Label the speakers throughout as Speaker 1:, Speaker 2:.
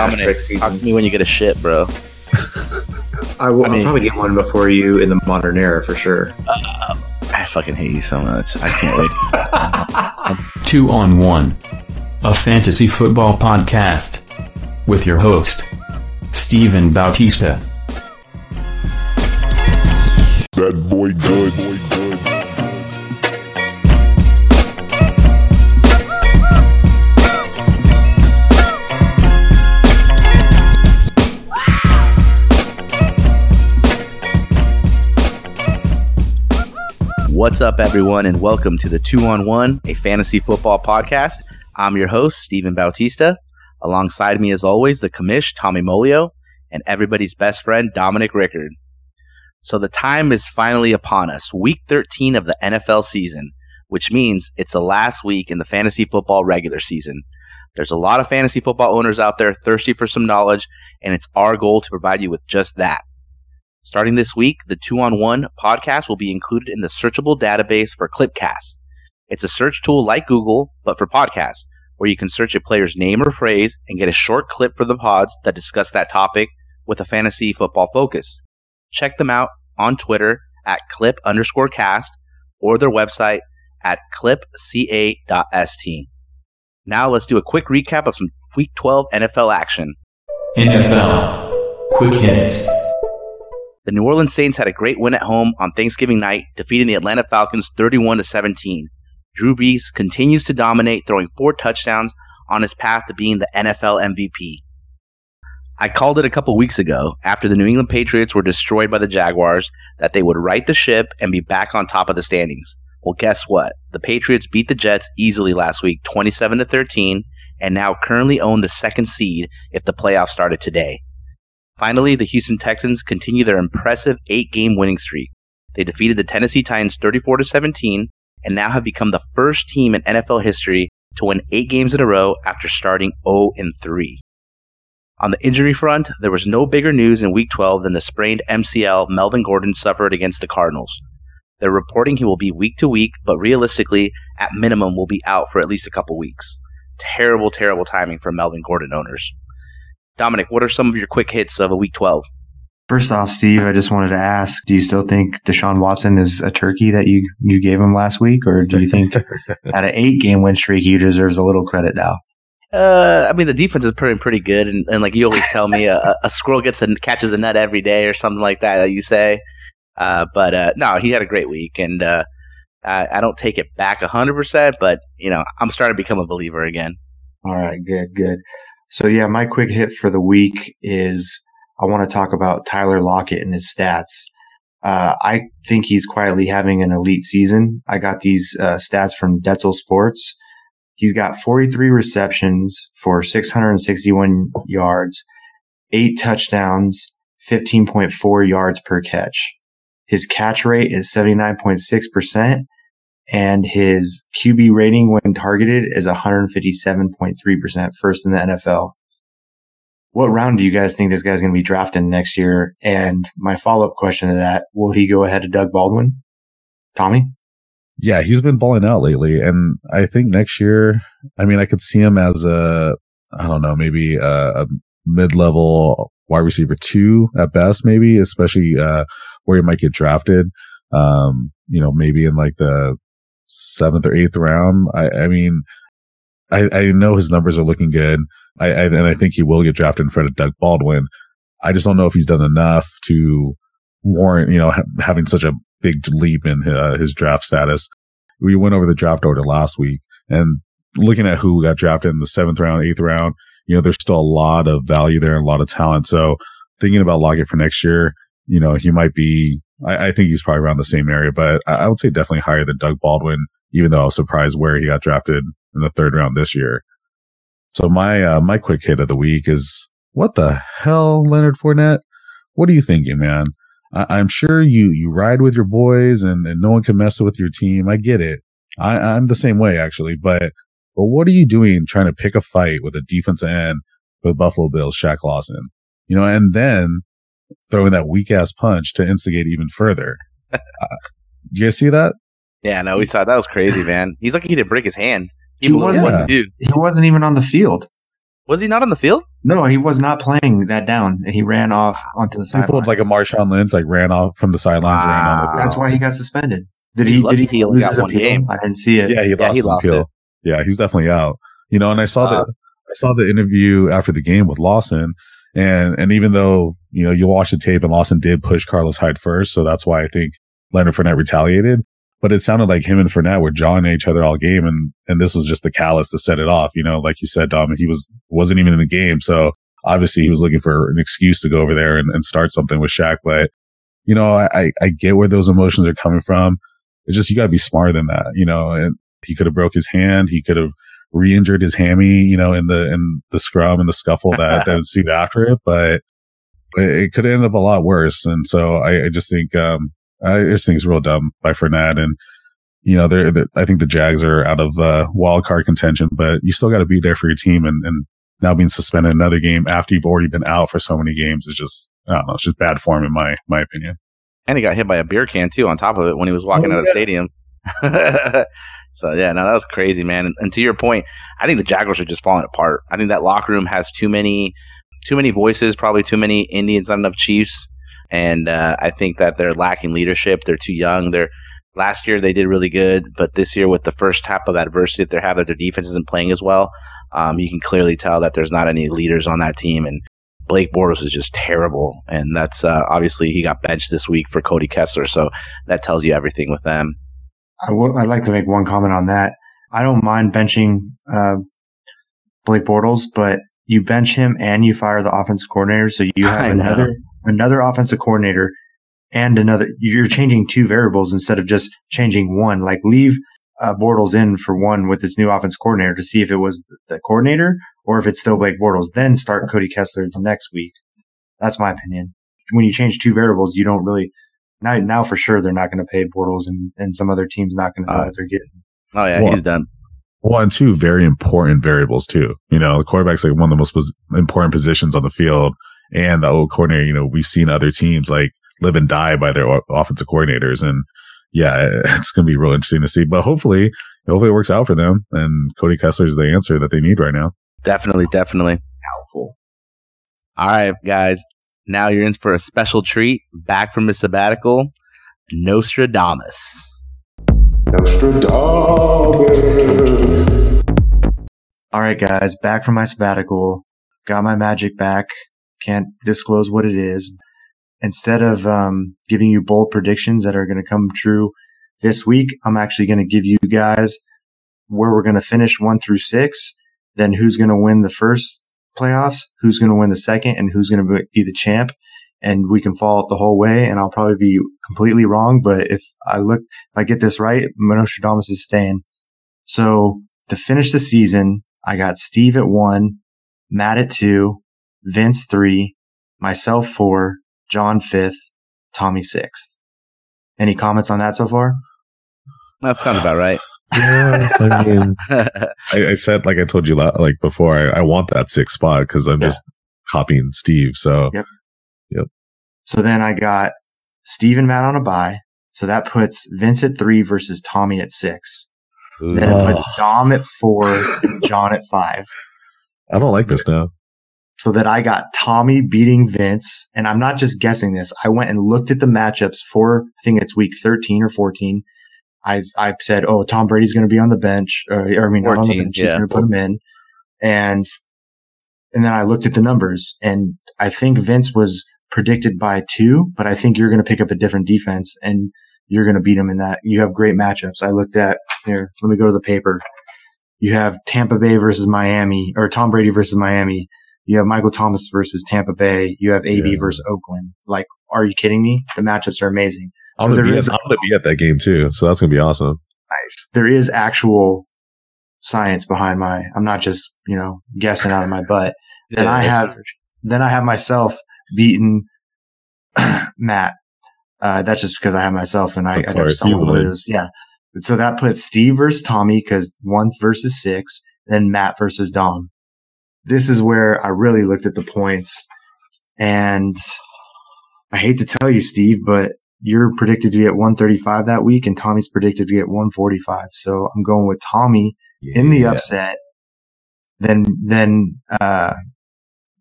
Speaker 1: Hey Dominic, talk to me when you get a shit, bro.
Speaker 2: I will I mean, probably get one before you in the modern era for sure.
Speaker 1: Uh, I fucking hate you so much. I can't
Speaker 3: wait. Two on one, a fantasy football podcast with your host, Steven Bautista.
Speaker 4: That boy good.
Speaker 1: What's up, everyone, and welcome to the Two on One, a fantasy football podcast. I'm your host, Stephen Bautista. Alongside me, as always, the commish, Tommy Molio, and everybody's best friend, Dominic Rickard. So the time is finally upon us, week 13 of the NFL season, which means it's the last week in the fantasy football regular season. There's a lot of fantasy football owners out there thirsty for some knowledge, and it's our goal to provide you with just that. Starting this week, the Two on One podcast will be included in the searchable database for Clipcast. It's a search tool like Google, but for podcasts, where you can search a player's name or phrase and get a short clip for the pods that discuss that topic with a fantasy football focus. Check them out on Twitter at clip underscore cast or their website at clipca.st. Now let's do a quick recap of some Week 12 NFL action.
Speaker 3: NFL Quick Hits.
Speaker 1: The New Orleans Saints had a great win at home on Thanksgiving night, defeating the Atlanta Falcons 31 to 17. Drew Brees continues to dominate, throwing four touchdowns on his path to being the NFL MVP. I called it a couple weeks ago after the New England Patriots were destroyed by the Jaguars that they would right the ship and be back on top of the standings. Well, guess what? The Patriots beat the Jets easily last week, 27 to 13, and now currently own the second seed if the playoffs started today. Finally, the Houston Texans continue their impressive eight game winning streak. They defeated the Tennessee Titans 34 17 and now have become the first team in NFL history to win eight games in a row after starting 0 3. On the injury front, there was no bigger news in Week 12 than the sprained MCL Melvin Gordon suffered against the Cardinals. They're reporting he will be week to week, but realistically, at minimum, will be out for at least a couple weeks. Terrible, terrible timing for Melvin Gordon owners. Dominic, what are some of your quick hits of a week 12?
Speaker 2: First off, Steve, I just wanted to ask, do you still think Deshaun Watson is a turkey that you, you gave him last week? Or do you think at an eight game win streak, he deserves a little credit now?
Speaker 1: Uh, I mean, the defense is pretty pretty good, and, and like you always tell me, a, a squirrel gets and catches a nut every day, or something like that. That you say, uh, but uh, no, he had a great week, and uh, I, I don't take it back hundred percent, but you know, I'm starting to become a believer again.
Speaker 2: All right, good, good. So yeah, my quick hit for the week is I want to talk about Tyler Lockett and his stats. Uh, I think he's quietly having an elite season. I got these uh, stats from Detzel Sports. He's got 43 receptions for 661 yards, eight touchdowns, 15.4 yards per catch. His catch rate is 79.6% and his QB rating when targeted is 157.3%, first in the NFL. What round do you guys think this guy's going to be drafted next year? And my follow up question to that, will he go ahead of Doug Baldwin? Tommy?
Speaker 4: Yeah, he's been balling out lately. And I think next year, I mean, I could see him as a, I don't know, maybe a, a mid level wide receiver two at best, maybe, especially, uh, where he might get drafted. Um, you know, maybe in like the seventh or eighth round. I, I mean, I, I know his numbers are looking good. I, I, and I think he will get drafted in front of Doug Baldwin. I just don't know if he's done enough to warrant, you know, ha- having such a big leap in uh, his draft status. We went over the draft order last week and looking at who got drafted in the seventh round, eighth round, you know, there's still a lot of value there and a lot of talent. So thinking about Lockett for next year, you know, he might be I, I, think he's probably around the same area, but I, I, would say definitely higher than Doug Baldwin, even though I was surprised where he got drafted in the third round this year. So my, uh, my quick hit of the week is what the hell, Leonard Fournette? What are you thinking, man? I, am sure you, you ride with your boys and, and no one can mess with your team. I get it. I, I'm the same way actually, but, but what are you doing trying to pick a fight with a defensive end for the Buffalo Bills, Shaq Lawson? You know, and then throwing that weak ass punch to instigate even further. uh, you guys see that?
Speaker 1: Yeah, no, we saw that was crazy, man. He's lucky he didn't break his hand. He, he wasn't.
Speaker 2: Yeah. He wasn't even on the field.
Speaker 1: Was he not on the field?
Speaker 2: No, he was not playing that down. He ran off onto the sideline.
Speaker 4: He pulled like a Marshawn Lynch, like ran off from the sidelines, ran the
Speaker 1: Wow.
Speaker 2: That's why he got suspended. Did
Speaker 1: He's
Speaker 2: he? Did
Speaker 1: he
Speaker 2: he lose his
Speaker 1: one
Speaker 2: appeal?
Speaker 1: game.
Speaker 2: I didn't see it.
Speaker 4: Yeah, he lost
Speaker 1: he lost
Speaker 4: appeal.
Speaker 1: it.
Speaker 4: Yeah, he's definitely out. You know, and I saw
Speaker 1: Suck.
Speaker 4: the I saw the interview after the game with Lawson, and and even though you know you watch the tape and Lawson did push Carlos Hyde first, so that's why I think Leonard Fournette retaliated. But it sounded like him and Fournette were jawing at each other all game, and and this was just the callus to set it off. You know, like you said, Dom, he was wasn't even in the game, so obviously he was looking for an excuse to go over there and, and start something with Shaq. But you know, I I- get where those emotions are coming from. It's just you got to be smarter than that, you know. And he could have broke his hand. He could have re-injured his hammy, you know, in the in the scrum and the scuffle that that ensued after it. But it, it could end up a lot worse. And so I, I just think um I just think it's real dumb by Fournette. And you know, they're, they're I think the Jags are out of uh, wild card contention, but you still got to be there for your team. And and now being suspended another game after you've already been out for so many games is just I don't know, it's just bad form in my my opinion.
Speaker 1: And he got hit by a beer can too on top of it when he was walking
Speaker 4: Oh,
Speaker 1: out of the stadium. so yeah, no, that was crazy, man. And, and to your point, I think the Jaguars are just falling apart. I think that locker room has too many, too many voices, probably too many Indians, not enough Chiefs, and uh, I think that they're lacking leadership. They're too young. They're last year they did really good, but this year with the first type of adversity that they're having, their defense isn't playing as well. Um, you can clearly tell that there's not any leaders on that team, and Blake Bortles is just terrible, and that's uh, obviously he got benched this week for Cody Kessler, so that tells you everything with them.
Speaker 2: I will, I'd like to make one comment on that. I don't mind benching uh, Blake Bortles, but you bench him and you fire the offensive coordinator, so you have another another offensive coordinator and another. You're changing two variables instead of just changing one. Like leave uh, Bortles in for one with his new offense coordinator to see if it was the coordinator or if it's still Blake Bortles. Then start Cody Kessler the next week. That's my opinion. When you change two variables, you don't really now. Now for sure they're not going to pay Bortles, and and some other team's not going to know
Speaker 1: Uh,
Speaker 2: what they're getting.
Speaker 1: Oh yeah,
Speaker 4: Well,
Speaker 1: he's done.
Speaker 4: Well, and two very important variables too. You know, the quarterback's like one of the most pos- important positions on the field, and the old coordinator. You know, we've seen other teams like live and die by their o- offensive coordinators, and yeah, it's going to be real interesting to see. But hopefully, hopefully it works out for them, and Cody Kessler is the answer that they need right now.
Speaker 1: Definitely, definitely.
Speaker 2: Helpful.
Speaker 1: All right, guys. Now you're in for a special treat. Back from his sabbatical, Nostradamus.
Speaker 5: Nostradamus.
Speaker 2: All right, guys, back from my sabbatical. Got my magic back. Can't disclose what it is. Instead of um, giving you bold predictions that are going to come true this week, I'm actually going to give you guys where we're going to finish one through six, then who's going to win the first playoffs, who's going to win the second, and who's going to be the champ. And we can follow it the whole way, and I'll probably be completely wrong. But if I look, if I get this right, Nostradamus is staying. So to finish the season, I got Steve at one, Matt at two, Vince three, myself four, John fifth, Tommy sixth. Any comments on that so far?
Speaker 1: That sounds about right.
Speaker 4: Yeah, I mean, I, I said like I told you like before, I, I want that sixth spot because I'm
Speaker 2: Yeah.
Speaker 4: just copying Steve. So
Speaker 2: Yep. So then I got Steve and Matt on a buy. So that puts Vince at three versus Tommy at six. Then it
Speaker 4: Ugh.
Speaker 2: puts Dom at four, and John at five.
Speaker 4: I don't like this now.
Speaker 2: So that I got Tommy beating Vince. And I'm not just guessing this. I went and looked at the matchups for, I think it's week 13 or 14. I, I said, oh, Tom Brady's going to be on the bench. Or, or I mean, not on the
Speaker 1: 14,
Speaker 2: bench. He's going to put him in. And, and then I looked at the numbers and I think Vince was predicted by two, but I think you're going to pick up a different defense and you're going to beat him in that. You have great matchups. I looked at here. Let me go to the paper. You have Tampa Bay versus Miami or Tom Brady versus Miami. You have Michael Thomas versus Tampa Bay. You have AB
Speaker 4: Yeah.
Speaker 2: versus Oakland. Like, are you kidding me? The matchups are amazing.
Speaker 4: I'm
Speaker 2: So
Speaker 4: gonna,
Speaker 2: there
Speaker 4: be
Speaker 2: is-
Speaker 4: at, I'm gonna be at that game too, so that's gonna be awesome.
Speaker 2: Nice. There is actual science behind my, I'm not just, you know, guessing out of my butt. And I have, then I have myself beaten Matt. Uh, that's just because I have myself and I, I just don't want to lose. Yeah. So that puts Steve versus Tommy because one versus six, then Matt versus Dom. This is where I really looked at the points and I hate to tell you, Steve, but you're predicted to get 135 that week and Tommy's predicted to get 145. So I'm going with Tommy in the upset. then then uh,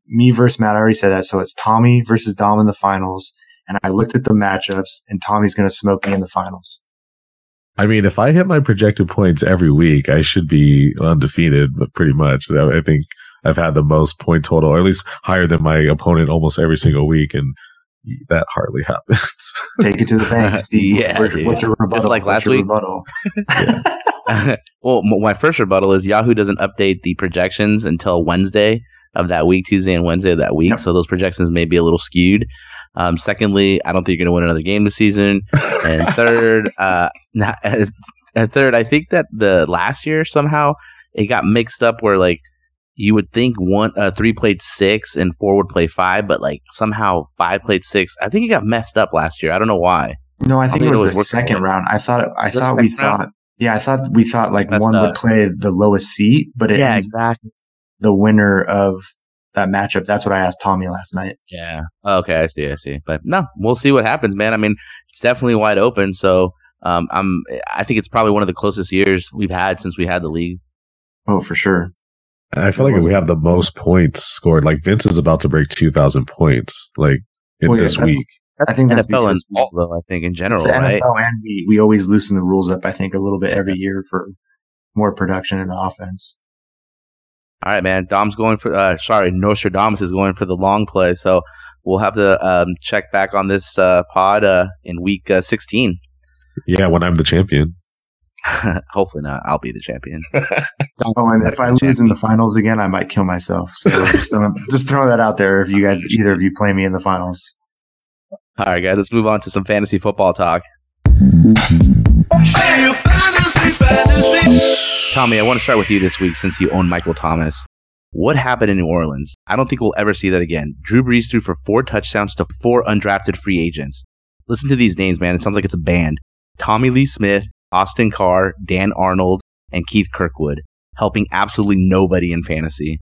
Speaker 2: me versus Matt. I already said that, so it's Tommy versus Dom in the finals. And I looked at the matchups, and Tommy's going to smoke me in the finals.
Speaker 4: I mean, if I hit my projected points every week, I should be undefeated, but pretty much. I think I've had the most point total, or at least higher than my opponent almost every single week. And that hardly happens.
Speaker 2: Take it to the bank, Steve.
Speaker 1: Yeah,
Speaker 2: what's,
Speaker 1: dude.
Speaker 2: what's your rebuttal?
Speaker 1: Just like last week. well, my first rebuttal is Yahoo doesn't update the projections until Wednesday of that week, Tuesday and Wednesday of that week.
Speaker 2: Yep.
Speaker 1: So those projections may be a little skewed. Um, secondly, I don't think you're going to win another game this season. And third, uh, not, and third, I think that the last year somehow it got mixed up where like you would think one, uh, three played six and four would play five, but like somehow five played six. I think it got messed up last year. I don't know why.
Speaker 2: No, I think it
Speaker 1: think it
Speaker 2: was,
Speaker 1: was
Speaker 2: the second
Speaker 1: out.
Speaker 2: round. I thought I thought we
Speaker 1: round?
Speaker 2: thought yeah, I thought we thought like
Speaker 1: Messed
Speaker 2: one would play the lowest seat, but it
Speaker 1: yeah, exactly.
Speaker 2: the winner of that matchup. That's what I asked Tommy last night.
Speaker 1: Yeah. Okay, I see. I see. But no, we'll see what happens, man. I mean, it's definitely wide open. So, um, I'm. I think it's probably one of the closest years we've had since we had the league.
Speaker 2: Oh, for sure.
Speaker 4: I feel like we have the most points scored. Like Vince is about to break 2,000 points, like in
Speaker 2: Well, yeah,
Speaker 4: this
Speaker 2: that's-
Speaker 4: week.
Speaker 1: That's
Speaker 2: I think that's
Speaker 1: NFL and all, though. I think in general,
Speaker 2: the
Speaker 1: right?
Speaker 2: NFL, and we we always loosen the rules up. I think a little bit every year for more production and offense.
Speaker 1: All right, man. Dom's going for. Uh, sorry, Nostradamus is going for the long play. So we'll have to um, check back on this uh, pod uh, in week uh, 16.
Speaker 4: Yeah, when I'm the champion.
Speaker 1: Hopefully not. I'll be the champion.
Speaker 2: Oh, and if I lose in the finals again, I might kill myself. So just, um, just throw that out there. If you guys, either of you, play me in the finals.
Speaker 1: All right, guys. Let's move on to some fantasy football talk. Tommy, I want to start with you this week since you own Michael Thomas. What happened in New Orleans? I don't think we'll ever see that again. Drew Brees threw for four touchdowns to four undrafted free agents. Listen to these names, man. It sounds like it's a band. Tommy Lee Smith, Austin Carr, Dan Arnold, and Keith Kirkwood, helping absolutely nobody in fantasy.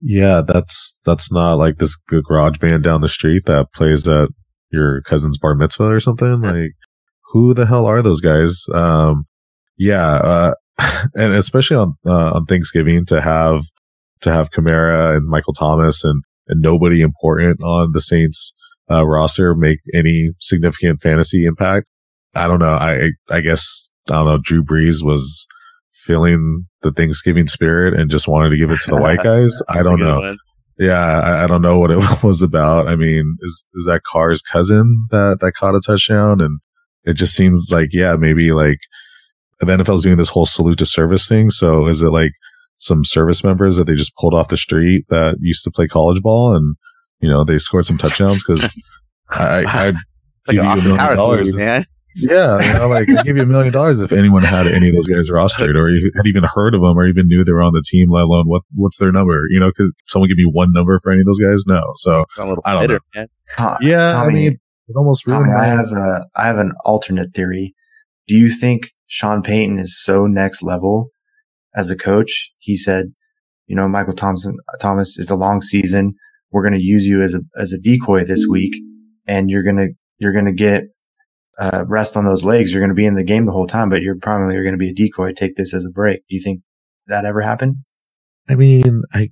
Speaker 4: Yeah, that's that's not like this garage band down the street that plays at your cousin's bar mitzvah or something. Like, who the hell are those guys? Um, yeah, uh, and especially on uh, on Thanksgiving to have to have Kamara and Michael Thomas and and nobody important on the Saints uh, roster make any significant fantasy impact. I don't know. I I guess I don't know. Drew Brees was feeling the Thanksgiving spirit and just wanted to give it to the white guys. I don't know.
Speaker 1: one.
Speaker 4: Yeah, I, I don't know what it was about. I mean, is is that Carr's cousin that that caught a touchdown? And it just seems like yeah, maybe like the NFL's doing this whole salute to service thing. So is it like some service members that they just pulled off the street that used to play college ball and you know they scored some touchdowns because I I
Speaker 1: It's like
Speaker 4: give you a
Speaker 1: Austin
Speaker 4: million
Speaker 1: Powers
Speaker 4: dollars
Speaker 1: movie, man.
Speaker 4: yeah, you know, like I'd give you a million dollars if anyone had any of those guys rostered, or you had even heard of them, or even knew they were on the team. Let alone what what's their number? You know, because someone give me one number for any of those guys? No. So
Speaker 1: I'm a little
Speaker 4: I don't
Speaker 1: bitter, man.
Speaker 2: To-
Speaker 4: yeah,
Speaker 2: Tommy,
Speaker 4: I mean, it almost ruined
Speaker 2: Tommy. I have a, I have an alternate theory. Do you think Sean Payton is so next level as a coach? He said, you know, Michael Thompson, Thomas is a long season. We're going to use you as a, as a decoy this week and you're going to, you're going to get, uh, rest on those legs. You're going to be in the game the whole time, but you're probably you're going to be a decoy. Take this as a break. Do you think that ever happened?
Speaker 4: I mean, I,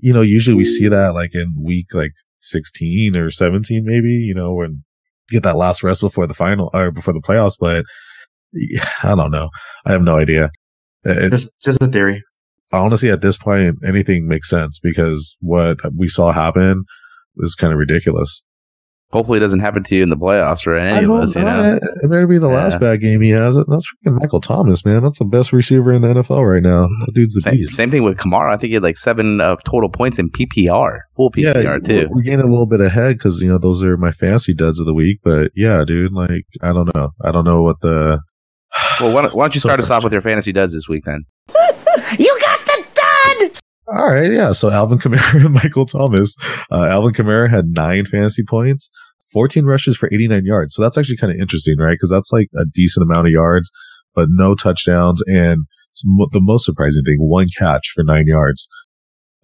Speaker 4: you know, usually we see that like in week like sixteen or seventeen, maybe. You know, when you get that last rest before the final or before the playoffs. But I don't know. I have no idea. It,
Speaker 2: Just, just a theory.
Speaker 4: honestly, at this point, anything makes sense because what we saw happen is kind of ridiculous.
Speaker 1: Hopefully, it doesn't happen to you in the playoffs or any of us. You know,
Speaker 4: it better be the last bad game he has. That's freaking Michael Thomas, man. That's the best receiver in the NFL right now. That dude's the
Speaker 1: same,
Speaker 4: beast.
Speaker 1: same thing with Kamara. I think he had like seven uh, total points in PPR, full PPR
Speaker 4: yeah,
Speaker 1: too.
Speaker 4: We're, we're getting a little bit ahead because you know those are my fancy duds of the week. But yeah, dude, like I don't know. I don't know what the.
Speaker 1: Well, why don't, why don't you
Speaker 4: So
Speaker 1: start us off with your fantasy duds this week then?
Speaker 6: You got the dud!
Speaker 4: All right, yeah. So Alvin Kamara and Michael Thomas. Uh, Alvin Kamara had nine fantasy points, 14 rushes for 89 yards. So that's actually kind of interesting, right? Because that's like a decent amount of yards, but no touchdowns. And the most surprising thing, one catch for nine yards.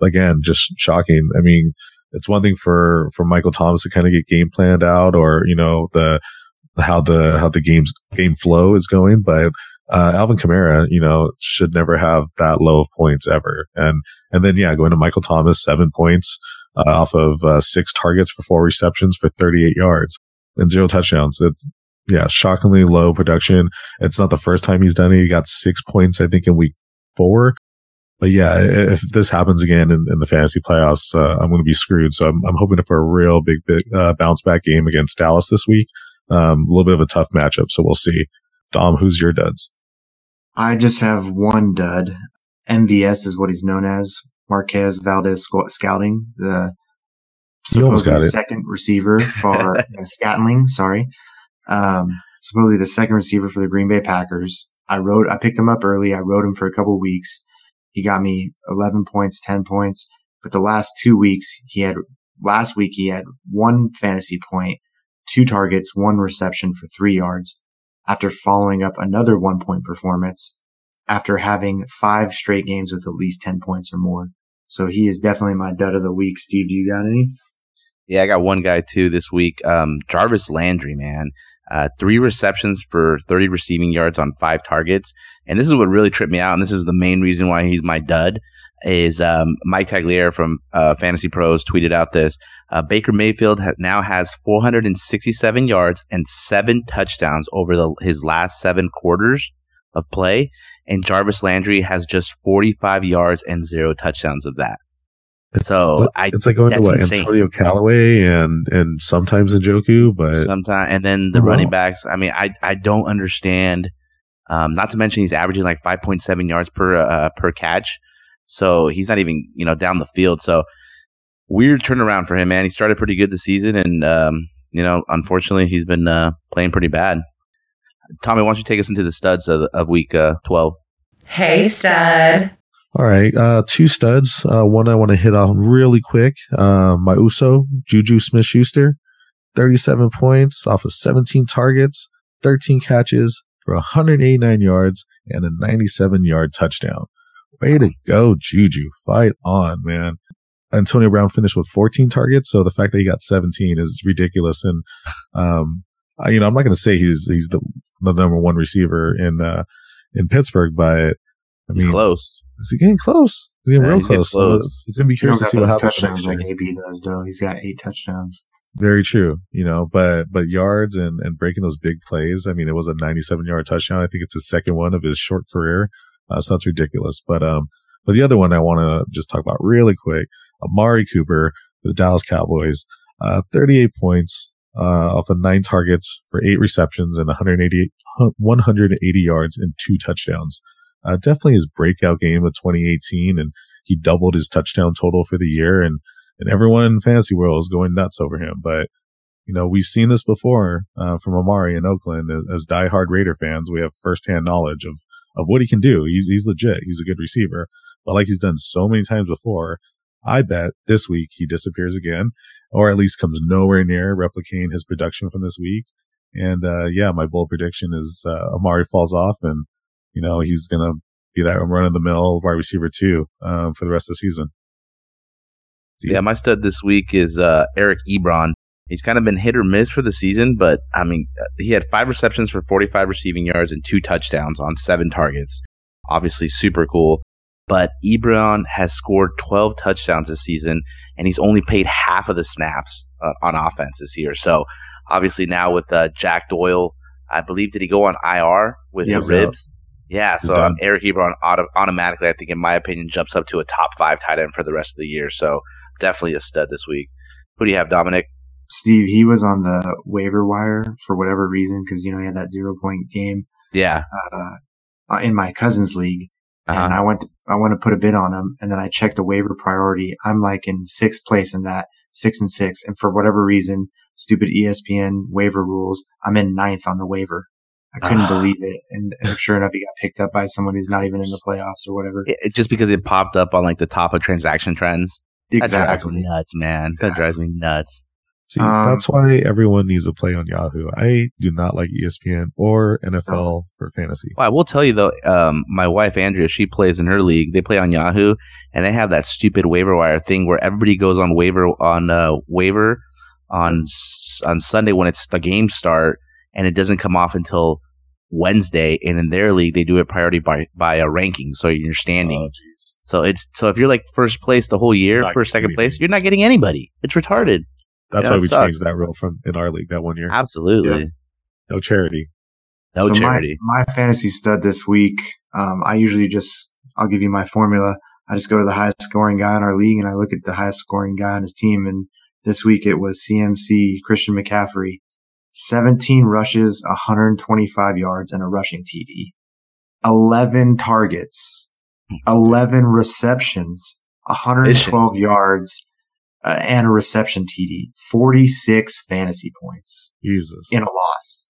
Speaker 4: Again, just shocking. I mean, it's one thing for, for Michael Thomas to kind of get game planned out or, you know, the, how the, how the game's game flow is going. But uh, Alvin Kamara, you know, should never have that low of points ever. And, and then, yeah, going to Michael Thomas, seven points, uh, off of, uh, six targets for four receptions for 38 yards and zero touchdowns. It's, yeah, shockingly low production. It's not the first time he's done it. He got six points, I think, in week four. But yeah, if this happens again in, in the fantasy playoffs, uh, I'm going to be screwed. So I'm, I'm hoping for a real big, big uh, bounce back game against Dallas this week. Um, a little bit of a tough matchup. So we'll see. Dom, who's your duds?
Speaker 2: I just have one dud. MVS is what he's known as. Marquez Valdez Scouting, the supposedly second receiver for uh, Scantling. Sorry, um, supposedly the second receiver for the Green Bay Packers. I wrote, I picked him up early. I wrote him for a couple weeks. He got me 11 points, 10 points. But the last two weeks, he had, last week, he had one fantasy point, two targets, one reception for three yards after following up another one point performance after having five straight games with at least 10 points or more. So he is definitely my dud of the week. Steve, do you got any?
Speaker 1: Yeah, I got one guy too this week. Um, Jarvis Landry, man. Uh, three receptions for 30 receiving yards on five targets. And this is what really tripped me out. And this is the main reason why he's my dud is um, Mike Tagliere from uh, Fantasy Pros tweeted out this. Uh, Baker Mayfield ha- now has 467 yards and seven touchdowns over the, his last seven quarters of play. And Jarvis Landry has just 45 yards and zero touchdowns of that.
Speaker 4: So like, I, it's like going to what insane. Antonio Callaway and and sometimes Njoku, but
Speaker 1: sometimes and then the running backs. I mean, I I don't understand. Um, not to mention he's averaging like 5.7 yards per uh, per catch, so he's not even you know down the field. So weird turnaround for him, man. He started pretty good this season, and um, you know, unfortunately, he's been uh, playing pretty bad. Tommy, why don't you take us into the studs of, of week uh, 12?
Speaker 6: Hey, stud.
Speaker 4: All right, uh, two studs. Uh, one I want to hit on really quick. Uh, my Uso, Juju Smith Schuster, 37 points off of 17 targets, 13 catches for 189 yards and a 97 yard touchdown. Way to go, Juju. Fight on, man. Antonio Brown finished with 14 targets, so the fact that he got 17 is ridiculous. And, um, I, you know, I'm not going to say he's, he's the, the number one receiver in, uh, in Pittsburgh, but I
Speaker 1: mean, he's close.
Speaker 4: Is he getting close? He's getting yeah, real close. close. So it's going to be curious to see what happens.
Speaker 2: Touchdowns like AB does, though. He's got eight touchdowns.
Speaker 4: Very true, you know, but but yards and and breaking those big plays. I mean, it was a 97 yard touchdown. I think it's the second one of his short career. Uh, so that's ridiculous. But um, but the other one I want to just talk about really quick: Amari Cooper, the Dallas Cowboys, uh, 38 points uh, off of nine targets for eight receptions and 180 180 yards and two touchdowns uh, definitely his breakout game of 2018, and he doubled his touchdown total for the year, and and everyone in fantasy world is going nuts over him. But you know, we've seen this before uh, from Amari in Oakland. As, as diehard Raider fans, we have firsthand knowledge of of what he can do. He's he's legit. He's a good receiver, but like he's done so many times before, I bet this week he disappears again, or at least comes nowhere near replicating his production from this week. And uh, yeah, my bold prediction is uh, Amari falls off and you know, he's to be that run of the mill wide receiver too um, for the rest of the season.
Speaker 1: Yeah, my stud this week is uh, Eric Ebron. He's kind of been hit or miss for the season, but I mean, uh, he had five receptions for 45 receiving yards and two touchdowns on seven targets. Obviously, super cool. But Ebron has scored 12 touchdowns this season, and he's only played half of the snaps uh, on offense this year. So, obviously, now with uh, Jack Doyle, I believe, did he go on IR with the ribs? Yeah, so um, Eric Ebron auto- automatically, I think, in my opinion, jumps up to a top five tight end for the rest of the year. So definitely a stud this week. Who do you have, Dominic?
Speaker 2: Steve, he was on the waiver wire for whatever reason because you know he had that zero point game.
Speaker 1: Yeah.
Speaker 2: Uh, in my cousin's league, uh-huh. and I went to, I want to put a bid on him, and then I checked the waiver priority. I'm like in sixth place in that, six and six, and for whatever reason, stupid ESPN waiver rules, I'm in ninth on the waiver. I couldn't uh, believe it. And, and, sure enough, he got picked up by someone who's not even in the playoffs or whatever.
Speaker 1: It, just because it popped up on like the top of transaction trends. Exactly. That drives me nuts, man. Exactly. That drives me nuts.
Speaker 4: See, um, that's why everyone needs to play on Yahoo. I do not like ESPN or NFL for fantasy.
Speaker 1: Well, I will tell you though, um, my wife Andrea, she plays in her league. They play on Yahoo, and they have that stupid waiver wire thing where everybody goes on waiver on uh, waiver on on Sunday when it's the game start and it doesn't come off until Wednesday, and in their league they do it priority by by a ranking, so your standing.
Speaker 4: Oh,
Speaker 1: so it's so if you're like first place the whole year,
Speaker 4: Not
Speaker 1: first second place, you're not getting anybody. It's retarded.
Speaker 4: That's
Speaker 1: Yeah,
Speaker 4: why
Speaker 1: it
Speaker 4: we
Speaker 1: sucks.
Speaker 4: changed that rule from in our league that one year.
Speaker 1: Absolutely,
Speaker 4: No charity.
Speaker 1: no
Speaker 2: So my-
Speaker 1: charity.
Speaker 2: My, fantasy stud this week, um, I usually just, I'll give you my formula. I just go to the highest scoring guy in our league and I look at the highest scoring guy on his team. And this week it was CMC Christian McCaffrey, 17 rushes, 125 yards and a rushing TD, 11 targets, 11 receptions, 112 yards, uh, and a reception TD, 46 fantasy points
Speaker 4: Jesus.
Speaker 2: in a loss.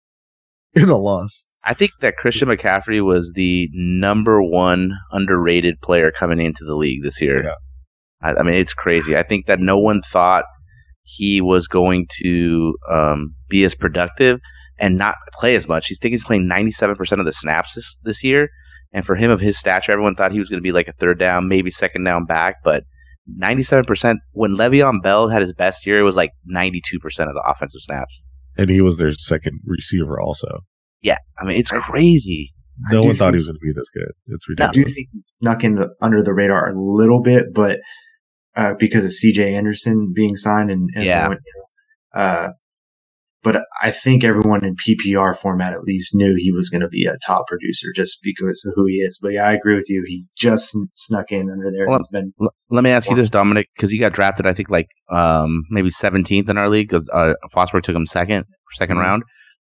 Speaker 4: In a loss.
Speaker 1: I think that Christian McCaffrey was the number one underrated player coming into the league this year.
Speaker 4: Yeah.
Speaker 1: I, I mean, it's crazy. I think that no one thought he was going to um, be as productive and not play as much. He's thinking he's playing 97% of the snaps this, this year. And for him, of his stature, everyone thought he was going to be like a third down, maybe second down back. But 97%, when Le'Veon Bell had his best year, it was like 92% of the offensive snaps.
Speaker 4: And he was their second receiver also.
Speaker 1: Yeah. I mean, it's crazy.
Speaker 4: No one thought he was going to be this good. It's ridiculous.
Speaker 2: I do think he snuck in the under the radar a little bit, but uh, because of C.J. Anderson being signed and, and
Speaker 1: Yeah.
Speaker 2: going, you know, uh, but I think everyone in PPR format at least knew he was going to be a top producer just because of who he is. But yeah, I agree with you. He just snuck in under there.
Speaker 1: Well,
Speaker 2: He's been
Speaker 1: L- let me ask you this, Dominic, because he got drafted, I think, like um, maybe 17th in our league because uh, Fosberg took him second, 2nd
Speaker 2: Mhm.
Speaker 1: round.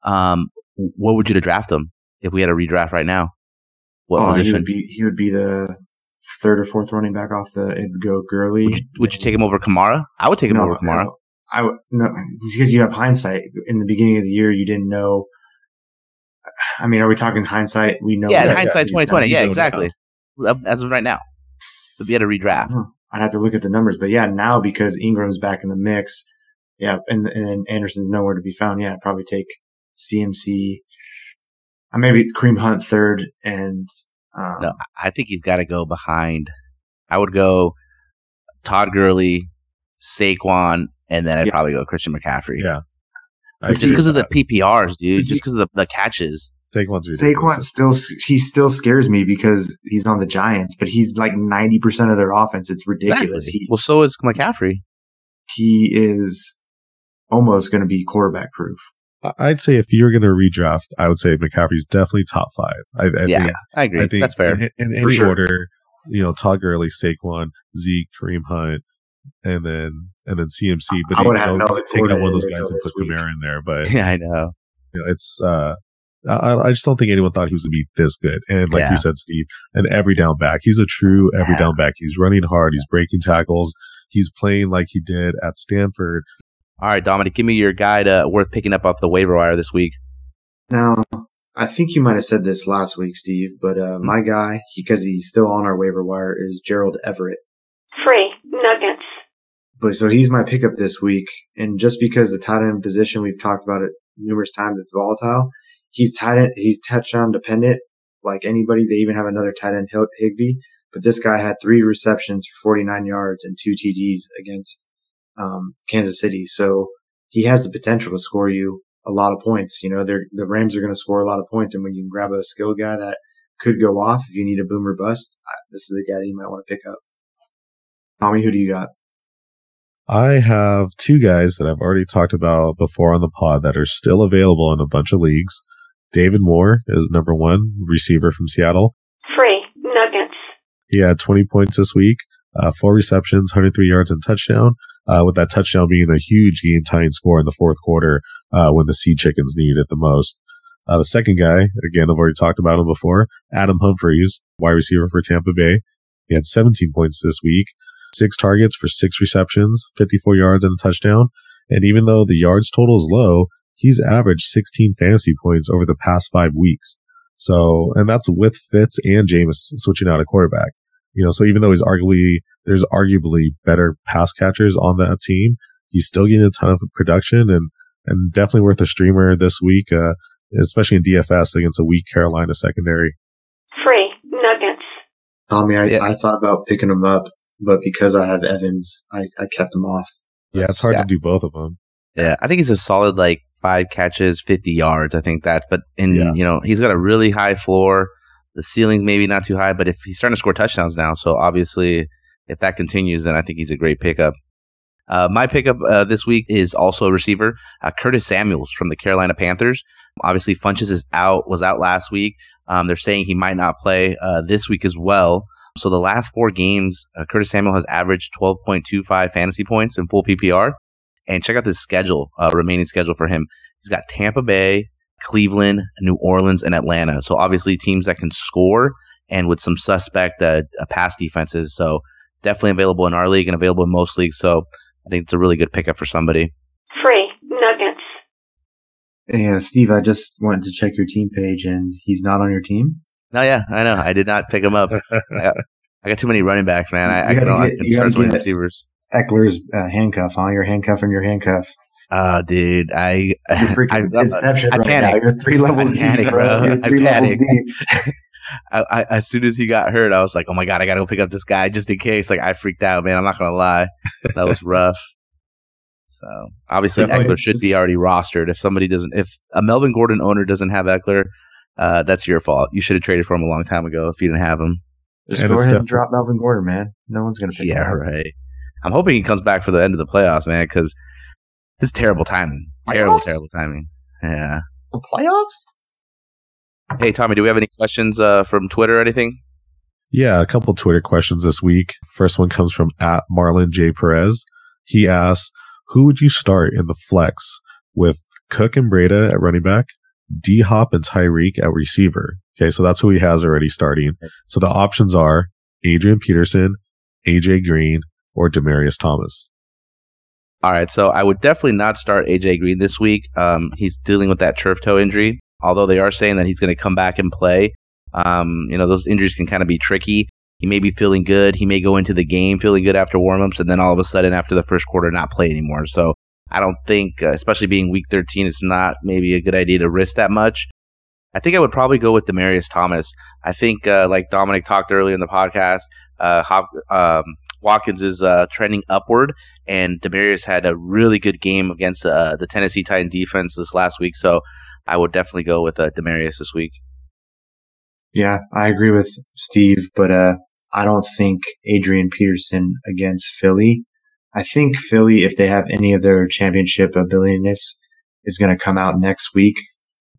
Speaker 1: Um, what would you to draft him if we had a redraft right now? What
Speaker 2: oh, he
Speaker 1: position?
Speaker 2: would be he would be the third or fourth running back off the. It would go Gurley.
Speaker 1: would, you, would you take him over Kamara? I would take him
Speaker 2: No,
Speaker 1: over Kamara.
Speaker 2: no. I would no it's because you have hindsight. In the beginning of the year, you didn't know. I mean, are we talking hindsight? We know.
Speaker 1: yeah, hindsight, 2020. Yeah,
Speaker 2: done
Speaker 1: exactly. As of right now, if we had a redraft.
Speaker 2: I'd have to look at the numbers, but yeah, now because Ingram's back in the mix, yeah, and and Anderson's nowhere to be found. Yeah, I'd probably take CMC. I maybe Kareem Hunt third, and um,
Speaker 1: No, I think he's got to go behind. I would go Todd Gurley, Saquon, and then I'd
Speaker 2: Yeah.
Speaker 1: probably go Christian McCaffrey.
Speaker 4: Yeah. I
Speaker 2: But
Speaker 1: Just because of the. PPRs, dude.
Speaker 2: Is
Speaker 1: Just because of the, the catches.
Speaker 4: Saquon's
Speaker 2: Saquon still he still scares me because he's on the Giants, but he's like ninety percent of their offense. It's ridiculous.
Speaker 1: Exactly.
Speaker 2: He
Speaker 1: Well, so is McCaffrey.
Speaker 2: he is almost going to be quarterback proof.
Speaker 4: I- I'd say if you're going to redraft, I would say McCaffrey's definitely top five. I, I
Speaker 1: yeah,
Speaker 4: think,
Speaker 1: I agree.
Speaker 4: I think
Speaker 1: That's fair.
Speaker 4: In, in
Speaker 2: For
Speaker 4: any
Speaker 2: sure.
Speaker 4: order, you know, Todd Gurley, Saquon, Zeke, Kareem Hunt, and then and then CMC. But
Speaker 2: I would
Speaker 4: you
Speaker 2: have
Speaker 4: know,
Speaker 2: no
Speaker 4: take out one of those guys and put
Speaker 2: week.
Speaker 4: Kamara in there. But
Speaker 1: yeah, I know.
Speaker 4: you know, it's uh, I, I just don't think anyone thought he was going to be this good. And like
Speaker 1: Yeah.
Speaker 4: you said, Steve, an every down back. He's a true every
Speaker 1: Yeah.
Speaker 4: down back. He's running hard. He's breaking tackles. He's playing like he did at Stanford.
Speaker 1: All right, Dominic, give me your guy to, worth picking up off the waiver wire this week.
Speaker 2: Now, I think you might have said this last week, Steve, but uh, my guy, because he's still on our waiver wire, is Gerald Everett.
Speaker 7: Free nuggets.
Speaker 2: But so he's my pickup this week, and just because the tight end position we've talked about it numerous times, it's volatile. He's tight end, he's touchdown dependent, like anybody. They even have another tight end, Higbee, but this guy had three receptions for 49 yards and two TDs against um, Kansas City. So he has the potential to score you a lot of points. You know, the Rams are going to score a lot of points, and when you can grab a skill guy that could go off if you need a boomer bust, this is the guy that you might want to pick up. Tommy, who do you got?
Speaker 4: I have two guys that I've already talked about before on the pod that are still available in a bunch of leagues. David Moore is number one receiver from Seattle.
Speaker 7: Free nuggets.
Speaker 4: He had 20 points this week, uh, four receptions, 103 yards and touchdown. Uh, with that touchdown being a huge game tying score in the fourth quarter, uh, when the Sea Chickens needed it the most. Uh, the second guy, again, I've already talked about him before, Adam Humphries, wide receiver for Tampa Bay. He had 17 points this week, six targets for six receptions, 54 yards and a touchdown. And even though the yards total is low, he's averaged 16 fantasy points over the past five weeks. So, and that's with Fitz and Jameis switching out a quarterback. You know, so even though he's arguably, there's arguably better pass catchers on that team, he's still getting a ton of production and, and definitely worth a streamer this week, uh, especially in DFS against a weak Carolina secondary.
Speaker 7: Free nuggets.
Speaker 2: Tommy, I,
Speaker 1: Yeah.
Speaker 2: I thought about picking him up, but because I have Evans, I, I kept him off.
Speaker 4: Yeah, it's hard
Speaker 1: Yeah.
Speaker 4: to do both of them.
Speaker 1: Yeah, I think he's a solid like five catches, 50 yards. I think that's, but in,
Speaker 4: Yeah.
Speaker 1: you know, he's got a really high floor. The ceiling's maybe not too high, but if he's starting to score touchdowns now, so obviously if that continues, then I think he's a great pickup. Uh, my pickup uh, this week is also a receiver, uh, Curtis Samuels from the Carolina Panthers. Obviously, Funchess is out, was out last week. Um, they're saying he might not play uh, this week as well. So the last four games, uh, Curtis Samuel has averaged 12.25 fantasy points in full PPR. And check out the schedule, uh, remaining schedule for him. He's got Tampa Bay, Cleveland, New Orleans, and Atlanta. So obviously teams that can score and with some suspect uh, uh, pass defenses. So definitely available in our league and available in most leagues. So I think it's a really good pickup for somebody.
Speaker 7: Free nuggets.
Speaker 2: Hey, uh, Steve, I just went to check your team page and he's not on your team.
Speaker 1: No, yeah, I know. I did not pick him up. I got, I got too many running backs, man. I, I can
Speaker 2: get-
Speaker 1: can
Speaker 2: you
Speaker 1: start
Speaker 2: gotta
Speaker 1: so many receivers.
Speaker 2: Ekeler's uh, handcuff, huh? You're handcuffing your handcuff.
Speaker 1: Oh, dude, I
Speaker 2: You're
Speaker 1: I,
Speaker 2: freaking Inception
Speaker 1: I
Speaker 2: right
Speaker 1: panicked.
Speaker 2: now. You're three levels
Speaker 1: I panicked,
Speaker 2: deep,
Speaker 1: bro.
Speaker 2: You're
Speaker 1: I
Speaker 2: three levels
Speaker 1: panicked.
Speaker 2: deep.
Speaker 1: I, I, as soon as he got hurt, I was like, "Oh my god, I gotta go pick up this guy just in case." Like, I freaked out, man. I'm not gonna lie, that was rough. So obviously,
Speaker 4: Definitely.
Speaker 1: Ekeler should be already rostered. If somebody doesn't, if a Melvin Gordon owner doesn't have Ekeler, uh, that's your fault. You should have traded for him a long time ago if you didn't have him.
Speaker 2: Just
Speaker 4: And
Speaker 2: go
Speaker 4: it's
Speaker 2: ahead and drop Melvin Gordon, man. No one's gonna pick
Speaker 1: Yeah,
Speaker 2: him up.
Speaker 1: right. I'm hoping he comes back for the end of the playoffs, man, because it's terrible timing. Terrible,
Speaker 2: Playoffs?
Speaker 1: terrible timing. Yeah.
Speaker 2: The playoffs?
Speaker 1: Hey, Tommy, do we have any questions uh, from Twitter or anything?
Speaker 4: Yeah, a couple Twitter questions this week. First one comes from at Marlon J. Perez. He asks, who would you start in the flex with Cook and Breida at running back, D Hop and Tyreek at receiver? Okay, so that's who he has already starting. So the options are Adrian Peterson, AJ Green, or Demaryius Thomas.
Speaker 1: All right, so I would definitely not start AJ Green this week. Um, he's dealing with that turf toe injury. Although they are saying that he's going to come back and play, um, you know those injuries can kind of be tricky. He may be feeling good. He may go into the game feeling good after warmups, and then all of a sudden after the first quarter not play anymore. So I don't think, uh, especially being week 13, it's not maybe a good idea to risk that much. I think I would probably go with Demaryius Thomas. I think, uh, like Dominic talked earlier in the podcast, uh, Hop, um, Watkins is uh, trending upward, and Demaryius had a really good game against uh, the Tennessee Titan defense this last week. So I would definitely go with uh, Demaryius this week.
Speaker 2: Yeah, I agree with Steve, but I don't think Adrian Peterson against Philly. I think Philly, if they have any of their championship abilitiness, is going to come out next week.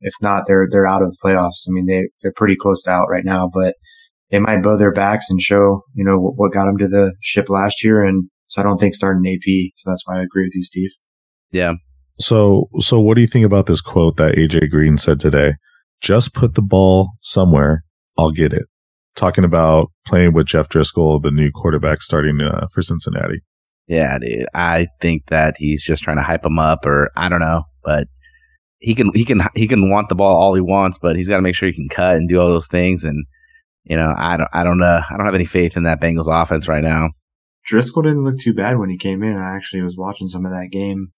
Speaker 2: If not, they're they're out of the playoffs. I mean, they they're pretty close to out right now, but they might bow their backs and show you know what, what got them to the ship last year. And so I don't think starting AP. So that's why I agree with you, Steve.
Speaker 1: Yeah,
Speaker 4: So, so what do you think about this quote that AJ Green said today? Just put the ball somewhere, I'll get it. Talking about playing with Jeff Driskel, the new quarterback starting uh, for Cincinnati.
Speaker 1: Yeah, dude. I think that he's just trying to hype him up, or I don't know, but he can he can he can want the ball all he wants, but he's got to make sure he can cut and do all those things. And you know, I don't I don't uh, I don't have any faith in that Bengals offense right now.
Speaker 2: Driskel didn't look too bad when he came in. I actually was watching some of that game.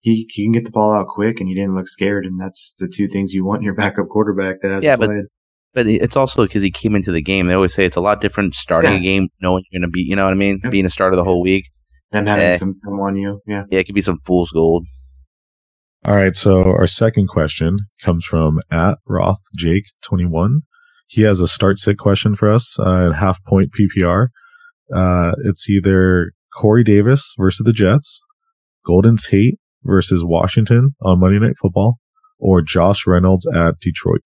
Speaker 2: He, he can get the ball out quick and he didn't look scared. And that's the two things you want in your backup quarterback that hasn't
Speaker 1: Yeah, but-
Speaker 2: played.
Speaker 1: But it's also because he came into the game. They always say it's a lot different starting
Speaker 2: Yeah.
Speaker 1: a game, knowing you're going to be, you know what I mean,
Speaker 2: Yep.
Speaker 1: being a starter the whole week.
Speaker 2: Them having
Speaker 1: eh.
Speaker 2: some film on you. Yeah.
Speaker 1: Yeah, it could be some fool's gold.
Speaker 4: All right. So our second question comes from at Roth Jake 21. He has a start sit question for us uh, at half point PPR. Uh, it's either Corey Davis versus the Jets, Golden Tate versus Washington on Monday Night Football, or Josh Reynolds at Detroit.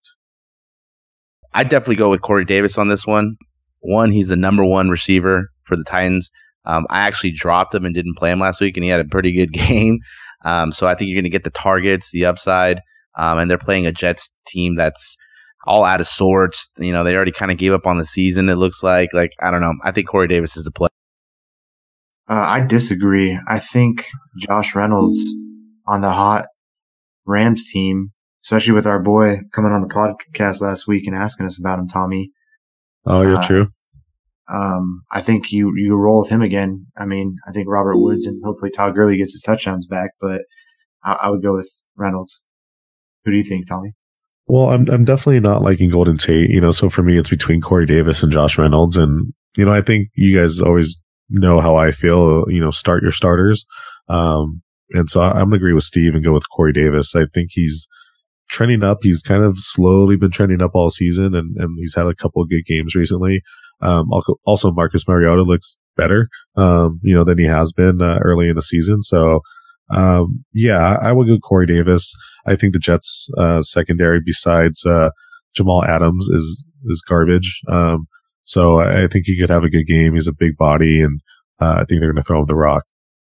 Speaker 1: I'd definitely go with Corey Davis on this one. One, he's the number one receiver for the Titans. Um, I actually dropped him and didn't play him last week, and he had a pretty good game. Um, so I think you're going to get the targets, the upside, um, and they're playing a Jets team that's all out of sorts. You know, they already kind of gave up on the season. It looks like, like I don't know. I think Corey Davis is the play.
Speaker 2: Uh, I disagree. I think Josh Reynolds on the hot Rams team, especially with our boy coming on the podcast last week and asking us about him, Tommy.
Speaker 4: Oh, yeah,
Speaker 2: Uh,
Speaker 4: true.
Speaker 2: Um, I think you, you roll with him again. I mean, I think Robert Woods and hopefully Todd Gurley gets his touchdowns back, but I, I would go with Reynolds. Who do you think, Tommy?
Speaker 4: Well, I'm I'm definitely not liking Golden Tate. You know, so for me, it's between Corey Davis and Josh Reynolds, and you know, I think you guys always know how I feel. You know, start your starters. Um, and so I'm gonna agree with Steve and go with Corey Davis. I think he's trending up. He's kind of slowly been trending up all season, and and he's had a couple of good games recently. Um, also Marcus Mariota looks better, um, you know, than he has been uh, early in the season. So, um, yeah, I, would go Corey Davis. I think the Jets uh, secondary, besides uh, Jamal Adams, is is garbage. Um, so I, think he could have a good game. He's a big body, and uh, I think they're going to throw him the rock.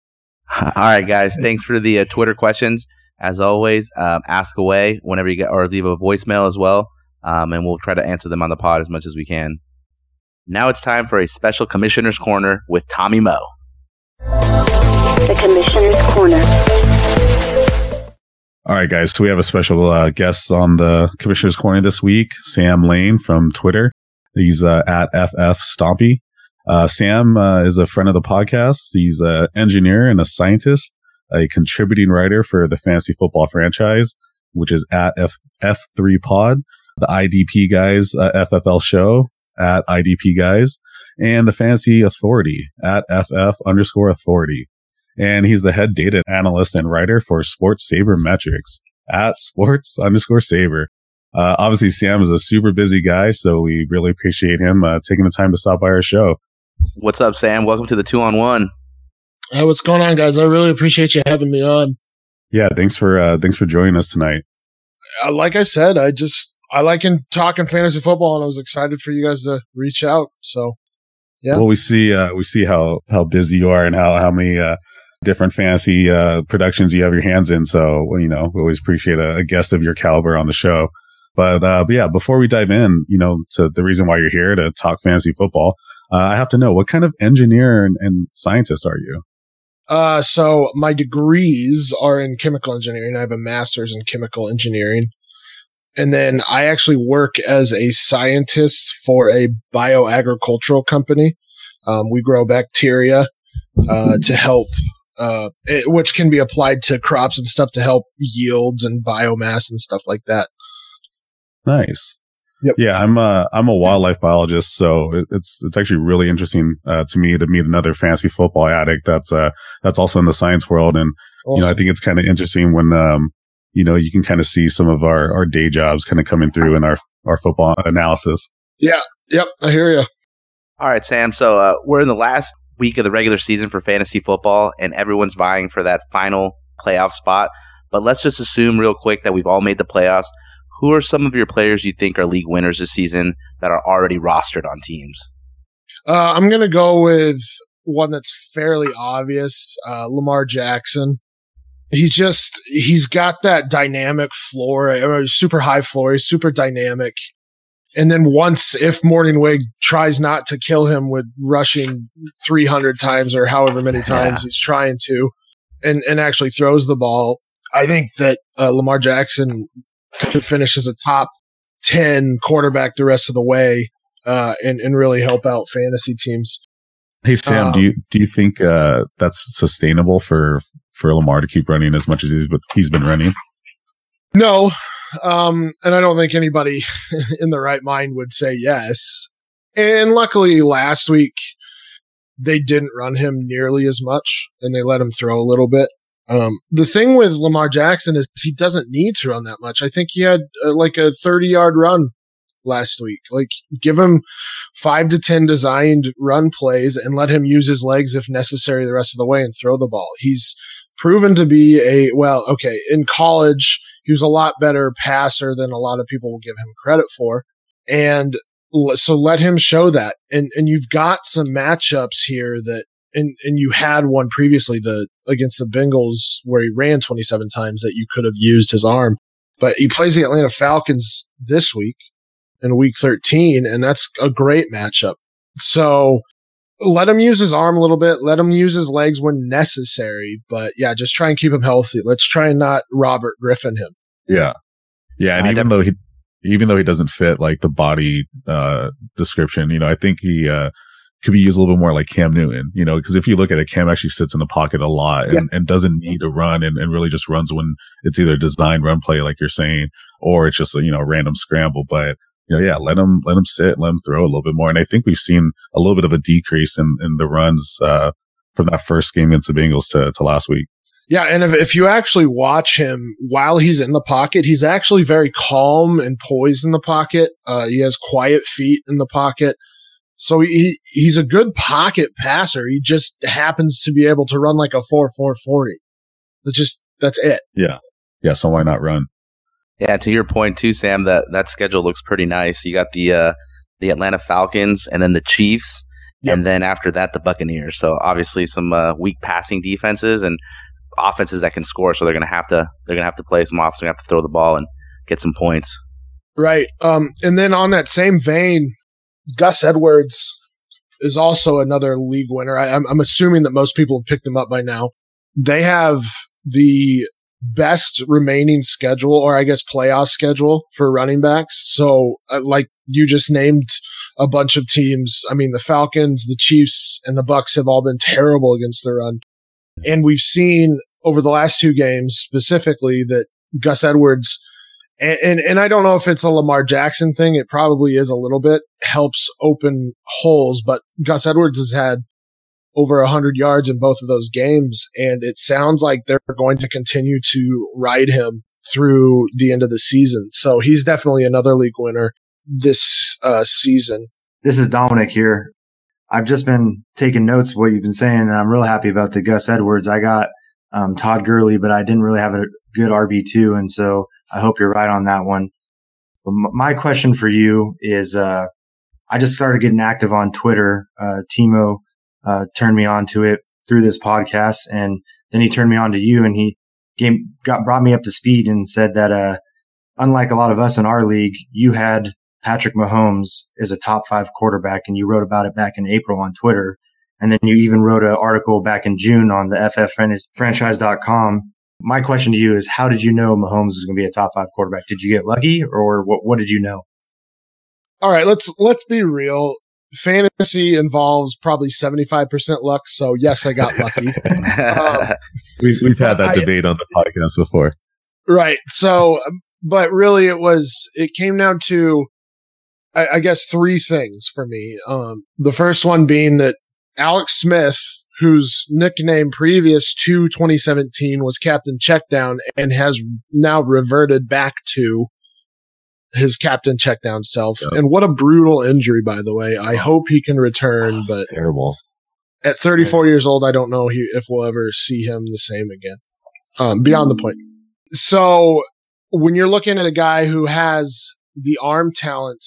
Speaker 1: All right, guys. Thanks for the uh, Twitter questions. As always, um, ask away whenever you get, or leave a voicemail as well, um, and we'll try to answer them on the pod as much as we can. Now it's time for a special Commissioner's Corner with Tommy Moe.
Speaker 7: The Commissioner's Corner.
Speaker 4: All right, guys. So we have a special uh, guest on the Commissioner's Corner this week, Sam Lane from Twitter. He's uh, at FF Stompy. Uh, Sam uh, is a friend of the podcast. He's an engineer and a scientist, a contributing writer for the fantasy football franchise, which is at F- F3 Pod, the IDP guys uh, FFL show at IDP guys, and the fantasy authority at FF underscore authority. And he's the head data analyst and writer for Sports Saber Metrics at sports underscore saber. Uh, obviously, Sam is a super busy guy, so we really appreciate him uh, taking the time to stop by our show.
Speaker 1: What's up, Sam? Welcome to the two on one.
Speaker 8: Hey, what's going on, guys? I really appreciate you having me on.
Speaker 4: Yeah, thanks for uh, thanks for joining us tonight.
Speaker 8: Uh, like I said, I just I like in talking fantasy football, and I was excited for you guys to reach out. So, yeah.
Speaker 4: Well, we see uh, we see how how busy you are and how how many uh, different fantasy uh, productions you have your hands in. So, you know, we always appreciate a, a guest of your caliber on the show. But, uh, but yeah, before we dive in, you know, to the reason why you're here to talk fantasy football, uh, I have to know what kind of engineer and, and scientist are you?
Speaker 8: Uh, so my degrees are in chemical engineering. I have a master's in chemical engineering. And then I actually work as a scientist for a bioagricultural company. Um, we grow bacteria uh, to help, uh, it, which can be applied to crops and stuff to help yields and biomass and stuff like that.
Speaker 4: Nice. Yep. Yeah, I'm a I'm a wildlife biologist, so it's it's actually really interesting uh, to me to meet another fancy football addict that's uh that's also in the science world, and awesome. you know I think it's kind of interesting when um you know you can kind of see some of our our day jobs kind of coming through in our our football analysis.
Speaker 8: Yeah. Yep. I hear you.
Speaker 1: All right, Sam. So uh, we're in the last week of the regular season for fantasy football, and everyone's vying for that final playoff spot. But let's just assume real quick that we've all made the playoffs who are some of your players you think are league winners this season that are already rostered on teams?
Speaker 8: Uh, I'm going to go with one that's fairly obvious uh, Lamar Jackson. He's just, he's got that dynamic floor, uh, super high floor. He's super dynamic. And then once, if Mornhinweg tries not to kill him with rushing 300 times or however many times yeah. he's trying to, and, and actually throws the ball, I think that uh, Lamar Jackson could finish as a top 10 quarterback the rest of the way uh, and, and really help out fantasy teams.
Speaker 4: Hey Sam, um, do you do you think uh, that's sustainable for for Lamar to keep running as much as he's he's been running?
Speaker 8: No, um, and I don't think anybody in the right mind would say yes. And luckily, last week they didn't run him nearly as much, and they let him throw a little bit. Um, the thing with Lamar Jackson is he doesn't need to run that much. I think he had uh, like a 30 yard run last week. Like give him five to 10 designed run plays and let him use his legs if necessary the rest of the way and throw the ball. He's proven to be a, well, okay. In college, he was a lot better passer than a lot of people will give him credit for. And so let him show that. And, and you've got some matchups here that and and you had one previously the against the Bengals where he ran 27 times that you could have used his arm. But he plays the Atlanta Falcons this week in week 13 and that's a great matchup. So let him use his arm a little bit, let him use his legs when necessary, but yeah, just try and keep him healthy. Let's try and not Robert Griffin him.
Speaker 4: Yeah. Yeah, and I even though he even though he doesn't fit like the body uh description, you know, I think he uh could be used a little bit more like Cam Newton, you know, because if you look at it, Cam actually sits in the pocket a lot and, yeah. and doesn't need to run and, and really just runs when it's either a designed run play, like you're saying, or it's just a, you know, random scramble. But, you know, yeah, let him, let him sit, let him throw a little bit more. And I think we've seen a little bit of a decrease in, in the runs, uh, from that first game against the Bengals to, to last week.
Speaker 8: Yeah, and if, if you actually watch him while he's in the pocket, he's actually very calm and poised in the pocket. Uh, he has quiet feet in the pocket. So he he's a good pocket passer. He just happens to be able to run like a four four forty. That's just that's it.
Speaker 4: Yeah. Yeah. So why not run?
Speaker 1: Yeah, to your point too, Sam. That that schedule looks pretty nice. You got the uh, the Atlanta Falcons, and then the Chiefs,
Speaker 8: Yep.
Speaker 1: and then after that the Buccaneers. So obviously some uh, weak passing defenses and offenses that can score. So they're gonna have to they're gonna have to play some offense. They're gonna have to throw the ball and get some points.
Speaker 8: Right. Um, and then on that same vein, Gus Edwards is also another league winner. I, I'm, I'm assuming that most people have picked him up by now. They have the best remaining schedule, or I guess playoff schedule for running backs. So, uh, like you just named a bunch of teams. I mean, the Falcons, the Chiefs, and the Bucks have all been terrible against the run. And we've seen over the last two games specifically that Gus Edwards and, and and I don't know if it's a Lamar Jackson thing. It probably is a little bit. Helps open holes, but Gus Edwards has had over hundred yards in both of those games, and it sounds like they're going to continue to ride him through the end of the season. So he's definitely another league winner this uh, season.
Speaker 2: This is Dominic here. I've just been taking notes of what you've been saying, and I'm real happy about the Gus Edwards. I got um, Todd Gurley, but I didn't really have a good RB2, and so I hope you're right on that one. But m- my question for you is, uh, I just started getting active on Twitter. Uh, Timo, uh, turned me on to it through this podcast and then he turned me on to you and he gave, got, brought me up to speed and said that, uh, unlike a lot of us in our league, you had Patrick Mahomes as a top five quarterback and you wrote about it back in April on Twitter. And then you even wrote an article back in June on the ffranchise.com. My question to you is, how did you know Mahomes was going to be a top five quarterback? Did you get lucky or what, what did you know?
Speaker 8: All right, let's let's be real. Fantasy involves probably seventy five percent luck. So yes, I got lucky. Um,
Speaker 4: We've, we've had that
Speaker 8: I-
Speaker 4: debate on the podcast before.
Speaker 8: Right. So, um, but really, it was, it came down to, I, I guess, three things for me. Um, the first one being that Alex Smith, whose nickname previous to 2017 was Captain Checkdown and has now reverted back to his Captain Checkdown self.
Speaker 4: Yeah.
Speaker 8: And what a brutal injury, by the way. I hope he can return, but
Speaker 4: Terrible.
Speaker 8: at 34 years old, I don't know he, if we'll ever see him the same again. Um, beyond the point. So when you're looking at a guy who has the arm talent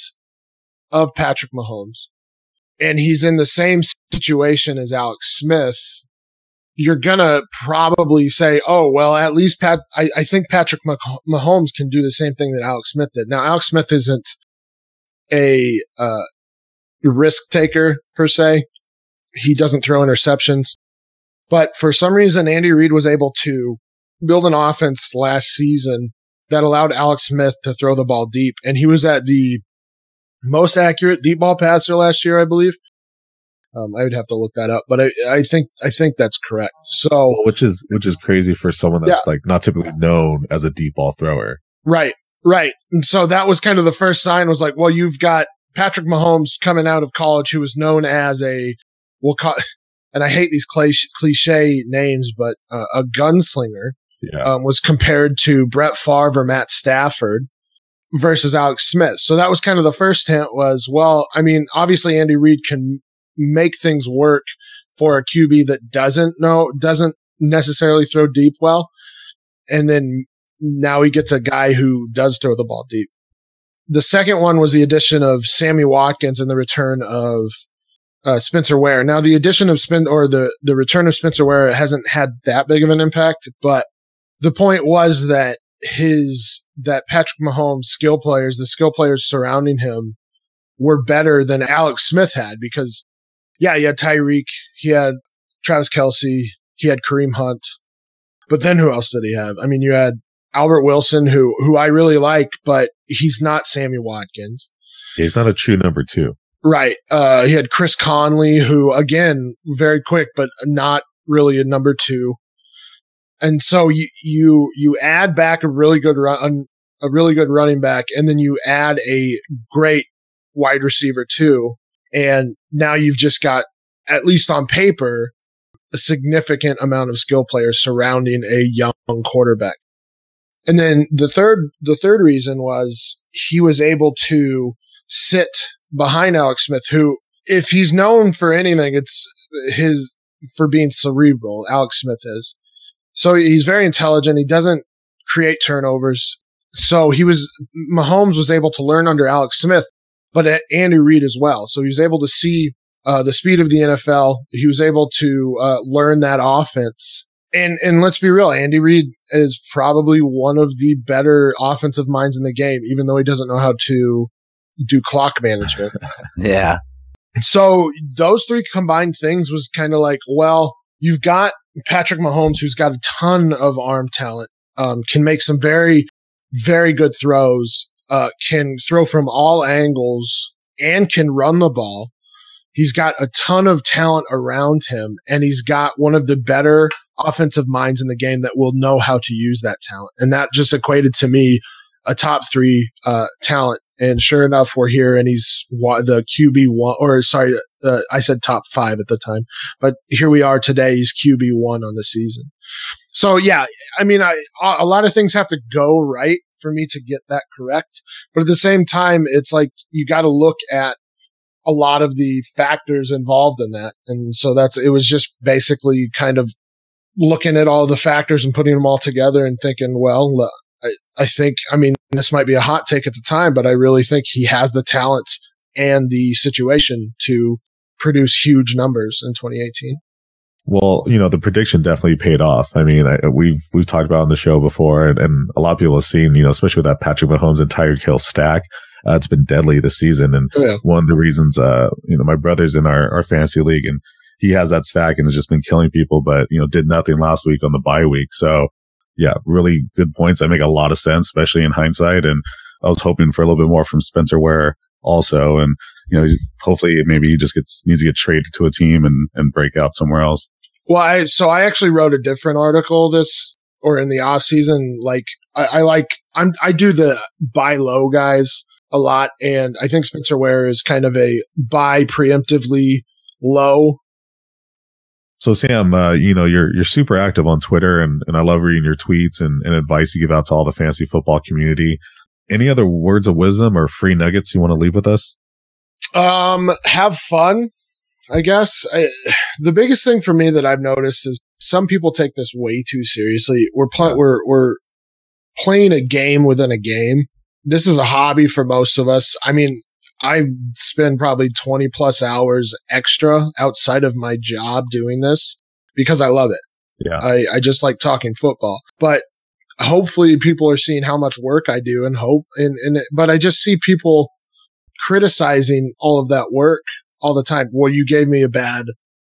Speaker 8: of Patrick Mahomes, and he's in the same situation as Alex Smith, you're gonna probably say, "Oh, well, at least Pat." I, I think Patrick Mah- Mahomes can do the same thing that Alex Smith did. Now, Alex Smith isn't a uh, risk taker per se. He doesn't throw interceptions, but for some reason, Andy Reid was able to build an offense last season that allowed Alex Smith to throw the ball deep, and he was at the most accurate deep ball passer last year, I believe. Um, I would have to look that up, but I, I think I think that's correct. So
Speaker 4: which is which is crazy for someone that's like not typically known as a deep ball thrower.
Speaker 8: Right, right. And so that was kind of the first sign was like, well, you've got Patrick Mahomes coming out of college who was known as a, we'll call, and I hate these cliche, cliche names, but uh, a gunslinger
Speaker 4: Yeah.
Speaker 8: um, was compared to Brett Favre or Matt Stafford versus Alex Smith. So that was kind of the first hint was, well, I mean, obviously Andy Reid can make things work for a QB that doesn't know, doesn't necessarily throw deep well. And then now he gets a guy who does throw the ball deep. The second one was the addition of Sammy Watkins and the return of uh, Spencer Ware. Now the addition of Spin or the the return of Spencer Ware hasn't had that big of an impact, but the point was that his that Patrick Mahomes skill players, the skill players surrounding him, were better than Alex Smith had because yeah, he had Tyreek, he had Travis Kelce, he had Kareem Hunt, but then who else did he have? I mean, you had Albert Wilson, who who I really like, but he's not Sammy Watkins.
Speaker 4: He's not a true number two.
Speaker 8: Right. Uh, he had Chris Conley, who again, very quick, but not really a number two. And so you, you, you add back a really good run, a really good running back, and then you add a great wide receiver too. And now you've just got, at least on paper, a significant amount of skill players surrounding a young quarterback. And then the third, the third reason was he was able to sit behind Alex Smith, who, if he's known for anything, it's his, for being cerebral. Alex Smith is. So he's very intelligent. He doesn't create turnovers. So he was, Mahomes was able to learn under Alex Smith, but at Andy Reid as well. So he was able to see uh, the speed of the NFL. He was able to uh, learn that offense. And and let's be real, Andy Reid is probably one of the better offensive minds in the game, even though he doesn't know how to do clock management.
Speaker 1: Yeah.
Speaker 8: So those three combined things was kind of like, well, you've got Patrick Mahomes, who's got a ton of arm talent, um, can make some very, very good throws, uh, can throw from all angles and can run the ball. He's got a ton of talent around him and he's got one of the better offensive minds in the game that will know how to use that talent. And that just equated to me a top three, uh, talent. And sure enough, we're here and he's the QB one, or sorry, uh, I said top five at the time, but here we are today. He's QB one on the season. So yeah, I mean, I, a lot of things have to go right for me to get that correct. But at the same time, it's like you got to look at a lot of the factors involved in that. And so that's, it was just basically kind of looking at all the factors and putting them all together and thinking, well, I, I think, I mean, this might be a hot take at the time, but I really think he has the talent and the situation to produce huge numbers in 2018.
Speaker 4: Well, you know, the prediction definitely paid off. I mean, I, we've we've talked about on the show before, and, and, a lot of people have seen, you know, especially with that Patrick Mahomes and Tyreek Hill stack. Uh, it's been deadly this season, and
Speaker 8: Oh, yeah.
Speaker 4: one of the reasons, uh, you know, my brother's in our our fantasy league, and he has that stack and has just been killing people, but you know, did nothing last week on the bye week. So, yeah, really good points. That make a lot of sense, especially in hindsight. And I was hoping for a little bit more from Spencer Ware also, and you know, he's, hopefully maybe he just gets needs to get traded to a team and and break out somewhere else.
Speaker 8: Well, I, so I actually wrote a different article this or in the off season. Like I, I like, I'm, I do the buy low guys a lot. And I think Spencer Ware is kind of a buy preemptively low.
Speaker 4: So Sam, uh, you know, you're, you're super active on Twitter and, and I love reading your tweets and, and advice you give out to all the fantasy football community. Any other words of wisdom or free nuggets you want to leave with us?
Speaker 8: Um, have fun, I guess. I, the biggest thing for me that I've noticed is some people take this way too seriously. We're playing, we're, we're playing a game within a game. This is a hobby for most of us. I mean, I spend probably 20 plus hours extra outside of my job doing this because I love it.
Speaker 4: Yeah.
Speaker 8: I, I just like talking football, but hopefully people are seeing how much work I do and hope and, and, but I just see people criticizing all of that work all the time. Well, you gave me a bad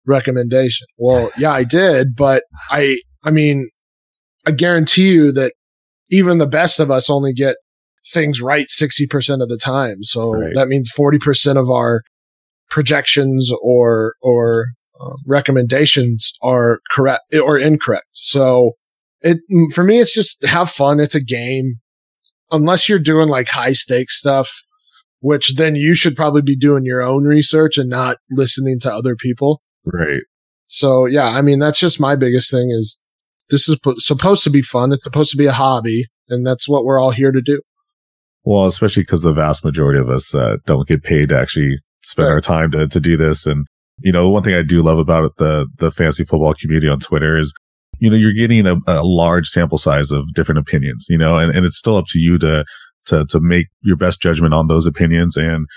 Speaker 8: recommendation. Well, yeah, I did, but I, I mean, I guarantee you that even the best of us only get things right 60% of the time. So
Speaker 4: Right.
Speaker 8: that means 40% of our projections or, or um, recommendations are correct or incorrect. So it, for me, it's just have fun. It's a game. Unless you're doing like high stakes stuff, which then you should probably be doing your own research and not listening to other people.
Speaker 4: Right.
Speaker 8: So yeah, I mean, that's just my biggest thing is this is po- supposed to be fun. It's supposed to be a hobby and that's what we're all here to do.
Speaker 4: Well, especially because the vast majority of us uh, don't get paid to actually spend
Speaker 8: Right.
Speaker 4: our time to, to do this. And, you know, one thing I do love about the, the fantasy football community on Twitter is, you know, you're getting a, a large sample size of different opinions, you know, and, and it's still up to you to, to, to make your best judgment on those opinions. And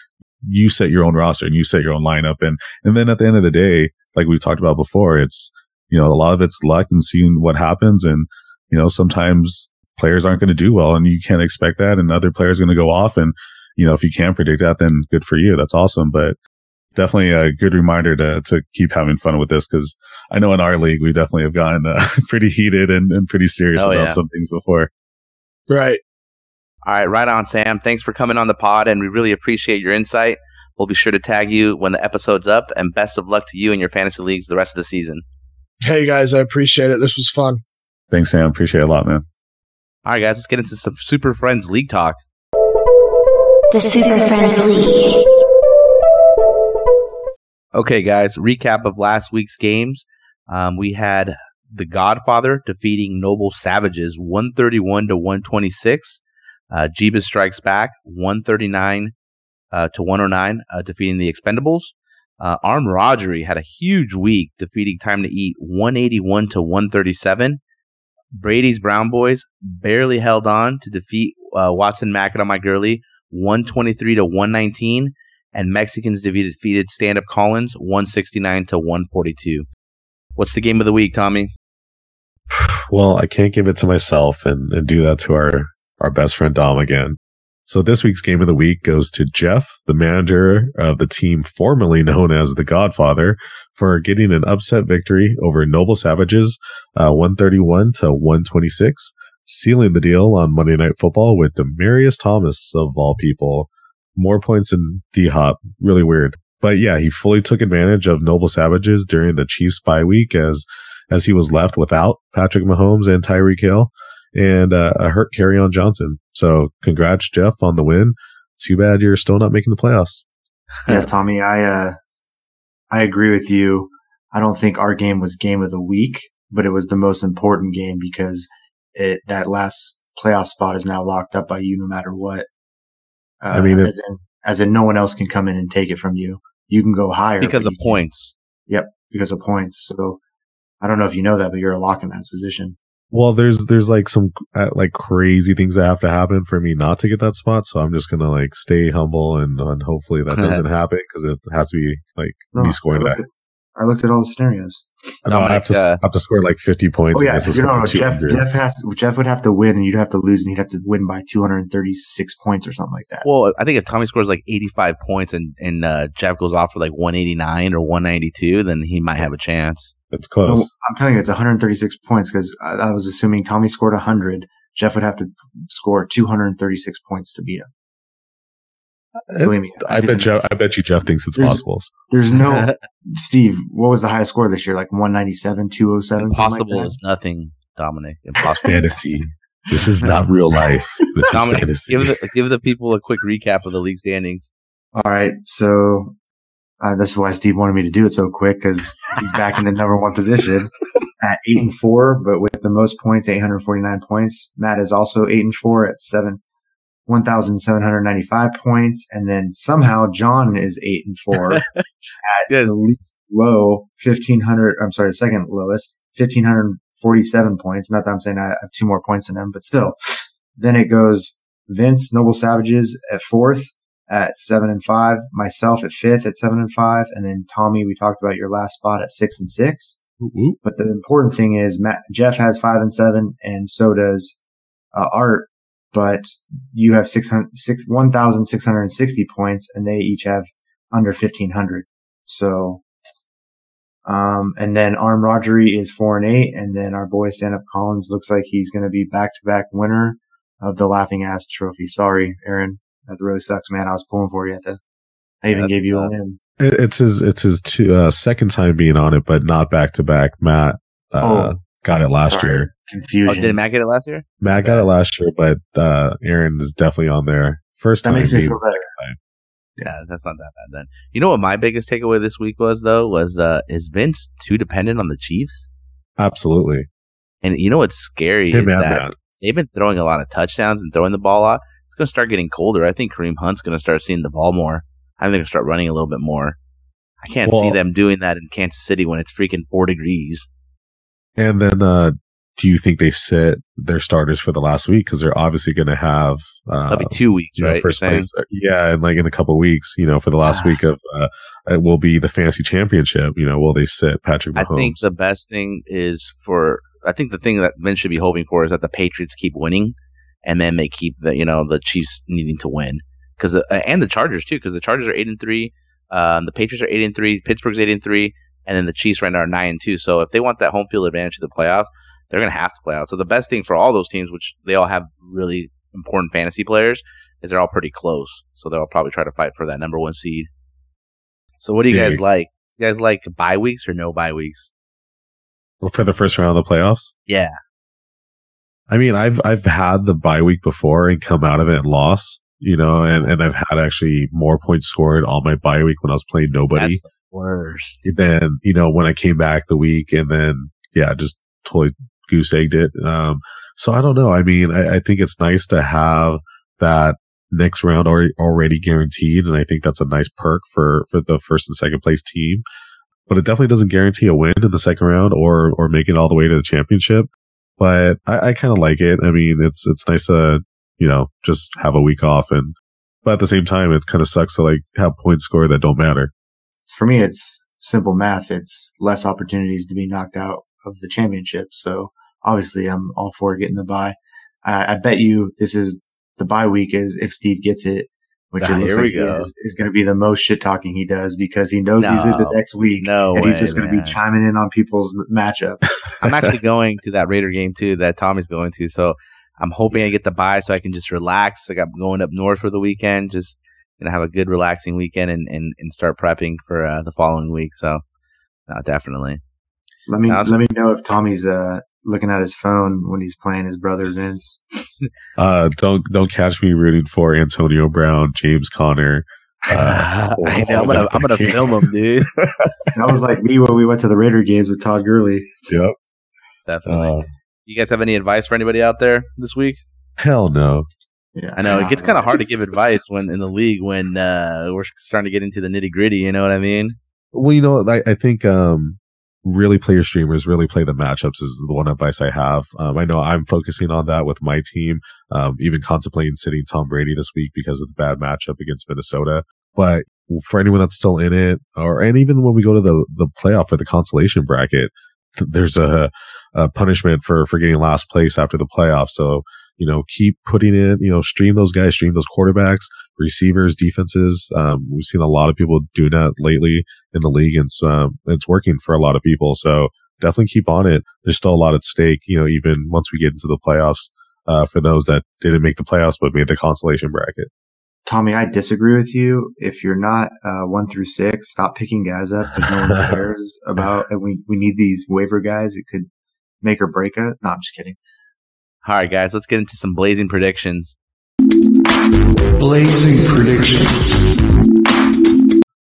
Speaker 4: you set your own roster and you set your own lineup. And, and then at the end of the day, like we talked about before, it's, you know, a lot of it's luck and seeing what happens. And, you know, sometimes players aren't going to do well and you can't expect that. And other players are going to go off. And, you know, if you can predict that, then good for you. That's awesome. But definitely a good reminder to, to keep having fun with this. Cause I know in our league, we definitely have gotten uh, pretty heated and, and pretty serious
Speaker 1: Oh,
Speaker 4: about
Speaker 1: yeah.
Speaker 4: some things before.
Speaker 8: Right.
Speaker 1: All right, right on, Sam. Thanks for coming on the pod, and we really appreciate your insight. We'll be sure to tag you when the episode's up, and best of luck to you and your fantasy leagues the rest of the season.
Speaker 8: Hey guys, I appreciate it. This was fun.
Speaker 4: Thanks, Sam. Appreciate it a lot, man.
Speaker 1: All right, guys, let's get into some Super Friends League talk.
Speaker 7: The Super Friends League.
Speaker 1: Okay, guys, recap of last week's games. Um, we had The Godfather defeating Noble Savages 131 to 126. Uh, Jeebus Strikes Back 139 uh, to 109, uh, defeating the Expendables. Uh, Armed Rodgery had a huge week, defeating Time to Eat 181 to 137. Brady's Brown Boys barely held on to defeat uh, Watson Mackett on my girly 123 to 119, and Mexicans defeated, defeated Stand Up Collins 169 to 142. What's the game of the week, Tommy?
Speaker 4: Well, I can't give it to myself and, and do that to our, our best friend Dom again. So this week's game of the week goes to Jeff, the manager of the team formerly known as the Godfather, for getting an upset victory over Noble Savages, uh, 131 to 126, sealing the deal on Monday Night Football with Demaryius Thomas of all people. More points than D Hop. Really weird. But yeah, he fully took advantage of Noble Savages during the Chiefs bye week as, as he was left without Patrick Mahomes and Tyreek Hill and uh, a hurt Kerryon Johnson. So congrats, Jeff, on the win. Too bad you're still not making the playoffs.
Speaker 2: yeah, Tommy, I uh, I agree with you. I don't think our game was game of the week, but it was the most important game because it that last playoff spot is now locked up by you no matter what. Uh,
Speaker 4: I mean, it-
Speaker 2: as in, as in, no one else can come in and take it from you. You can go higher
Speaker 1: Because of
Speaker 2: you can't-
Speaker 1: points.
Speaker 2: Yep, because of points. So I don't know if you know that, but you're a lock in that position.
Speaker 4: Well, there's there's like some uh, like crazy things that have to happen for me not to get that spot. So I'm just gonna like stay humble and, and hopefully that doesn't happen because it has to be like me
Speaker 2: I
Speaker 4: scoring
Speaker 2: looked,
Speaker 4: that.
Speaker 2: at, I looked at all the scenarios.
Speaker 4: No, I have to
Speaker 1: uh,
Speaker 4: I have to score like 50 points.
Speaker 2: Oh
Speaker 4: and
Speaker 2: yeah,
Speaker 4: this is
Speaker 2: you know,
Speaker 4: scoring
Speaker 2: Jeff, Jeff has Jeff would have to win, and you'd have to lose, and he'd have to win by 236 points or something like that.
Speaker 1: Well, I think if Tommy scores like 85 points and, and uh, Jeff goes off for like 189 or 192, then he might have a chance.
Speaker 4: It's close.
Speaker 2: No, I'm telling you, it's 136 points because I, I was assuming Tommy scored 100. Jeff would have to score 236 points to beat him. believe me, I
Speaker 4: I, bet Jeff. I bet you Jeff thinks it's
Speaker 2: There's-
Speaker 4: possible.
Speaker 2: There's no Steve. What was the highest score this year? Like 197, 207.
Speaker 1: Impossible
Speaker 2: something like
Speaker 1: is nothing, Dominic.
Speaker 4: It's
Speaker 1: Impossible.
Speaker 4: fantasy. This is not real life. This
Speaker 1: Dominic,
Speaker 4: fantasy.
Speaker 1: give the give the people a quick recap of the league standings.
Speaker 2: All right, so uh, this is why Steve wanted me to do it so quick because he's back in the number one position at eight and four, but with the most points, 849 points. Matt is also eight and four at seven. 1,795 points. And then somehow John is eight and four at
Speaker 1: Yes.
Speaker 2: the least low 1,500. I'm sorry, the second lowest 1,547 points. Not that I'm saying I have two more points than him, but still. Then it goes Vince Noble Savages at fourth at seven and five, myself at fifth at seven and five, and then Tommy, we talked about your last spot at six and six.
Speaker 4: Ooh,
Speaker 2: But the important thing is Matt, Jeff has five and seven, and so does uh, Art. But you have 600, six, 1,660 points, and they each have under 1,500. So, um, and then Arm Rodgery is four and eight, and then our boy Stand Up Collins looks like he's going to be back to back winner of the Laughing Ass Trophy. Sorry, Aaron, that really sucks, man. I was pulling for you at the. I even
Speaker 1: That's
Speaker 2: gave you a win.
Speaker 4: It's his it's his two, uh, second time being on it, but not back to back. Matt uh,
Speaker 2: Oh,
Speaker 4: got it last
Speaker 2: Sorry.
Speaker 4: year.
Speaker 2: Confusion.
Speaker 1: Oh, did Matt get it last year?
Speaker 4: Matt got it last year, but uh, Aaron is definitely on there. First
Speaker 2: that
Speaker 4: time That
Speaker 2: makes me feel better.
Speaker 1: Yeah, that's not that bad then. You know what my biggest takeaway this week was though was uh is Vince too dependent on the Chiefs?
Speaker 4: absolutely.
Speaker 1: And you know what's scary
Speaker 4: Him
Speaker 1: is
Speaker 4: and
Speaker 1: that
Speaker 4: Matt.
Speaker 1: they've been throwing a lot of touchdowns and throwing the ball a lot. It's going to start getting colder. I think Kareem Hunt's going to start seeing the ball more. I think they're going to start running a little bit more. I can't see them doing that in Kansas City when it's freaking four degrees.
Speaker 4: And then, uh, do you think they sit their starters for the last week because they're obviously going to have uh,
Speaker 1: That'll be two weeks,
Speaker 4: you know,
Speaker 1: right?
Speaker 4: first place? Yeah, and like in a couple weeks, you know, for the last
Speaker 1: Ah.
Speaker 4: week of uh, it will be the fantasy championship. You know, will they sit Patrick
Speaker 1: I think the best thing is for. I think the thing that Vince should be hoping for is that the Patriots keep winning, and then they keep the you know the Chiefs needing to win because and the Chargers too because the Chargers are eight and three, um, the Patriots are eight and three, Pittsburgh's eight and three, and then the Chiefs right now are nine and two. So if they want that home field advantage to the playoffs, they're gonna have to play out. So the best thing for all those teams, which they all have really important fantasy players, is they're all pretty close. So they'll probably try to fight for that number one seed. So what do you guys like? You guys like bye weeks or no bye weeks?
Speaker 4: Well, for the first round of the playoffs.
Speaker 1: Yeah.
Speaker 4: I mean, I've I've had the bye week before and come out of it and lost. You know, and, and I've had actually more points scored on my bye week when I was playing nobody.
Speaker 1: That's the worst.
Speaker 4: then you know when I came back the week, and then yeah, just totally goose egged it. Um, so I don't know. I mean, I, I think it's nice to have that next round already already guaranteed, and I think that's a nice perk for for the first and second place team. But it definitely doesn't guarantee a win in the second round or or make it all the way to the championship. But I, I kind of like it. I mean, it's it's nice to you know just have a week off, and but at the same time, it kind of sucks to like have points score that don't matter.
Speaker 2: For me, it's simple math. It's less opportunities to be knocked out of the championship. So obviously, I'm all for getting the buy. I, I bet you this is the bye week is if Steve gets it, which it looks
Speaker 1: here
Speaker 2: like
Speaker 1: we go.
Speaker 2: is, is going to be the most shit talking he does because he knows he's in the next week
Speaker 1: No
Speaker 2: and
Speaker 1: way,
Speaker 2: he's just going to be chiming in on people's matchups.
Speaker 1: I'm actually going to that Raider game too that Tommy's going to. So I'm hoping I get the buy so I can just relax. Like I'm going up north for the weekend, just gonna have a good relaxing weekend and and, and start prepping for uh, the following week. So uh, definitely.
Speaker 2: Let me
Speaker 1: Awesome.
Speaker 2: let me know if Tommy's uh, looking at his phone when he's playing his brother Vince.
Speaker 4: Uh, don't don't catch me rooting for Antonio Brown, James Conner. Uh,
Speaker 1: I know, I'm gonna I'm gonna film him, dude.
Speaker 2: That was like me when we went to the Raider games with Todd Gurley.
Speaker 4: Yep.
Speaker 1: Definitely.
Speaker 4: Uh,
Speaker 1: you guys have any advice for anybody out there this week?
Speaker 4: hell no.
Speaker 2: Yeah,
Speaker 1: I know it gets kind of hard to give advice when in the league when uh, we're starting to get into the nitty gritty. You know what I mean?
Speaker 4: Well, you know, I, I think um, really play your streamers, really play the matchups is the one advice I have. Um, I know I'm focusing on that with my team, um, even contemplating sitting Tom Brady this week because of the bad matchup against Minnesota. But for anyone that's still in it, or and even when we go to the the playoff or the consolation bracket, th- there's a, a punishment for for getting last place after the playoff. So you know, keep putting in, you know, stream those guys, stream those quarterbacks, receivers, defenses. Um, we've seen a lot of people do that lately in the league, and it's, um, it's working for a lot of people. So definitely keep on it. There's still a lot at stake, you know, even once we get into the playoffs. Uh, for those that didn't make the playoffs but made the consolation bracket.
Speaker 2: Tommy, I disagree with you. If you're not uh, one through six, stop picking guys up because no one cares about. And we we need these waiver guys. It could make or break it. No, I'm just kidding.
Speaker 1: All right, guys, let's get into some blazing predictions.
Speaker 5: Blazing predictions.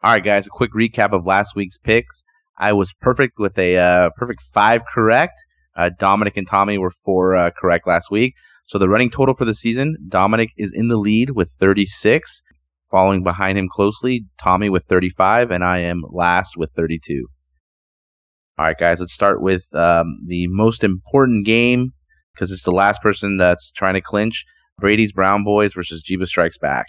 Speaker 1: All right, guys, a quick recap of last week's picks. I was perfect with a uh, perfect five correct. Uh, Dominic and Tommy were four uh, correct last week. So the running total for the season, Dominic is in the lead with 36. Following behind him closely, Tommy with 35, and I am last with 32. All right, guys, let's start with um, the most important game because it's the last person that's trying to clinch. Brady's Brown Boys versus Jeebus Strikes Back.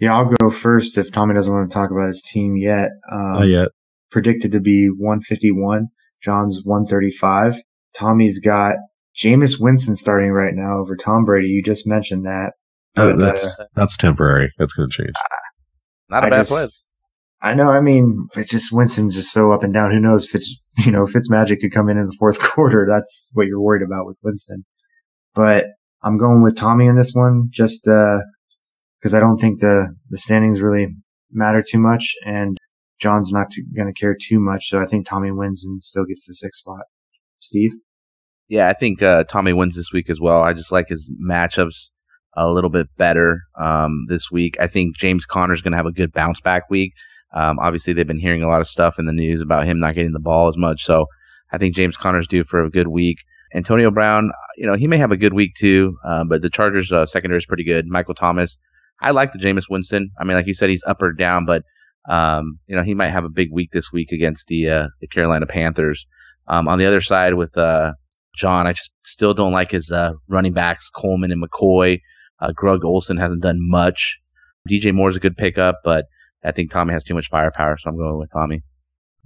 Speaker 2: Yeah, I'll go first if Tommy doesn't want to talk about his team yet. Um,
Speaker 4: Not yet.
Speaker 2: Predicted to be 151. John's 135. Tommy's got Jameis Winston starting right now over Tom Brady. You just mentioned that.
Speaker 4: Uh,
Speaker 2: But,
Speaker 4: that's that's temporary. That's going to change.
Speaker 1: Not a
Speaker 2: I
Speaker 1: bad
Speaker 2: just-
Speaker 1: play.
Speaker 2: I know. I mean, it's just Winston's just so up and down. Who knows? Fitz, you know, Fitzmagic could come in in the fourth quarter. That's what you're worried about with Winston. But I'm going with Tommy in this one, just because I don't think the the standings really matter too much, and John's not going to care too much. So I think Tommy wins and still gets the sixth spot. Steve,
Speaker 1: Yeah, I think uh, Tommy wins this week as well. I just like his matchups a little bit better um, this week. I think James Conner's going to have a good bounce back week. Um, obviously, they've been hearing a lot of stuff in the news about him not getting the ball as much. So I think James Conner's due for a good week. Antonio Brown, you know, he may have a good week too, uh, but the Chargers' uh, secondary is pretty good. Michael Thomas, I like the Jameis Winston. I mean, like you said, he's up or down, but um, you know, he might have a big week this week against the uh, the Carolina Panthers. Um, on the other side with uh, John, I just still don't like his uh, running backs, Coleman and McCoy. Uh, Greg Olsen hasn't done much. DJ Moore's a good pickup, but I think Tommy has too much firepower, so I'm going with Tommy.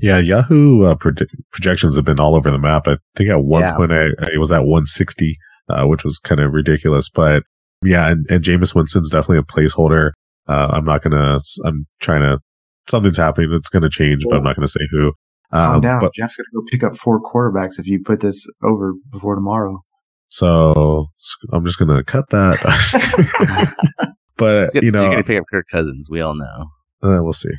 Speaker 4: Yeah, Yahoo uh, predi- projections have been all over the map. I think at one
Speaker 1: Yeah.
Speaker 4: point I, I was at 160, uh, which was kind of ridiculous. But yeah, and, and Jameis Winston's definitely a placeholder. Uh, I'm not gonna. I'm trying to. Something's happening. It's gonna change, but I'm not gonna say who.
Speaker 2: calm
Speaker 4: Um,
Speaker 2: down.
Speaker 4: but
Speaker 2: Jeff's going to go pick up four quarterbacks if you put this over before tomorrow.
Speaker 4: so I'm just gonna cut that. but
Speaker 1: gonna-
Speaker 4: you know,
Speaker 1: you're going to pick up Kirk Cousins. We all know.
Speaker 4: Uh, we'll see.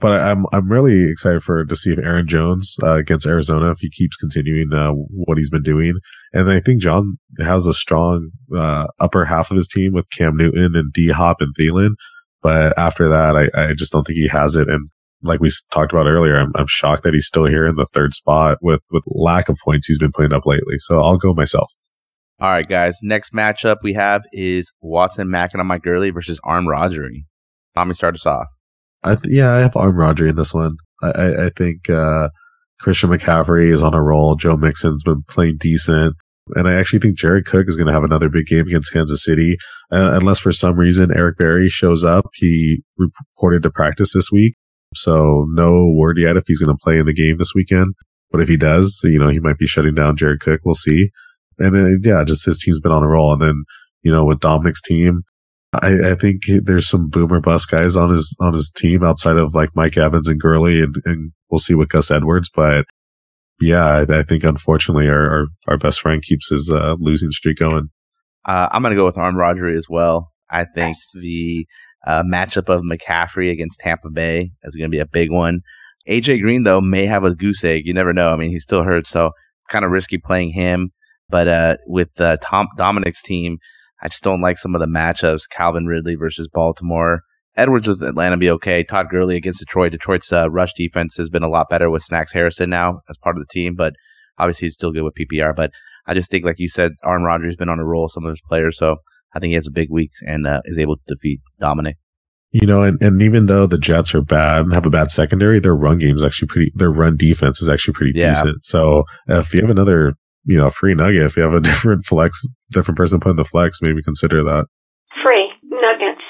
Speaker 4: But I'm I'm really excited for to see if Aaron Jones uh, against Arizona if he keeps continuing uh, what he's been doing, and I think John has a strong uh, upper half of his team with Cam Newton and D Hop and Thielen. But after that, I, I just don't think he has it. And like we talked about earlier, I'm, I'm shocked that he's still here in the third spot with with lack of points he's been putting up lately. So I'll go myself.
Speaker 1: All right, guys. Next matchup we have is Watson Mackin on Mike Gurley versus Arm Rodgery. Tommy, start us off.
Speaker 4: I th- yeah, I have Arm Rodgery in this one. I, I, I think uh, Christian McCaffrey is on a roll. Joe Mixon's been playing decent. And I actually think Jared Cook is going to have another big game against Kansas City. Uh, unless for some reason Eric Berry shows up. He reported to practice this week. So no word yet if he's going to play in the game this weekend. But if he does, you know, he might be shutting down Jared Cook. We'll see. And yeah, just his team's been on a roll. And then, you know, with Dominic's team, I, I think there's some boomer bust guys on his on his team outside of like Mike Evans and Gurley, and, and we'll see with Gus Edwards. But yeah, I, I think unfortunately our, our, our best friend keeps his uh, losing streak going.
Speaker 1: Uh, I'm going to go with Arm Rodgery as well. I think
Speaker 2: Yes.
Speaker 1: the uh, matchup of McCaffrey against Tampa Bay is going to be a big one. AJ Green though may have a goose egg. You never know. I mean, he's still hurt, so kind of risky playing him. But uh, with uh, Tom Dominic's team, I just don't like some of the matchups. Calvin Ridley versus Baltimore. Edwards with Atlanta be okay. Todd Gurley against Detroit. Detroit's uh, rush defense has been a lot better with Snacks Harrison now as part of the team, but obviously he's still good with PPR. But I just think, like you said, Aaron Rodgers has been on a roll. Some of his players, so I think he has a big week and uh, is able to defeat Dominic.
Speaker 4: You know, and, and even though the Jets are bad and have a bad secondary, their run game is actually pretty. Their run defense is actually pretty
Speaker 1: Yeah.
Speaker 4: decent. So if you have another, you know, free nugget, if you have a different flex, different person put in the flex, maybe consider that.
Speaker 7: Free nuggets.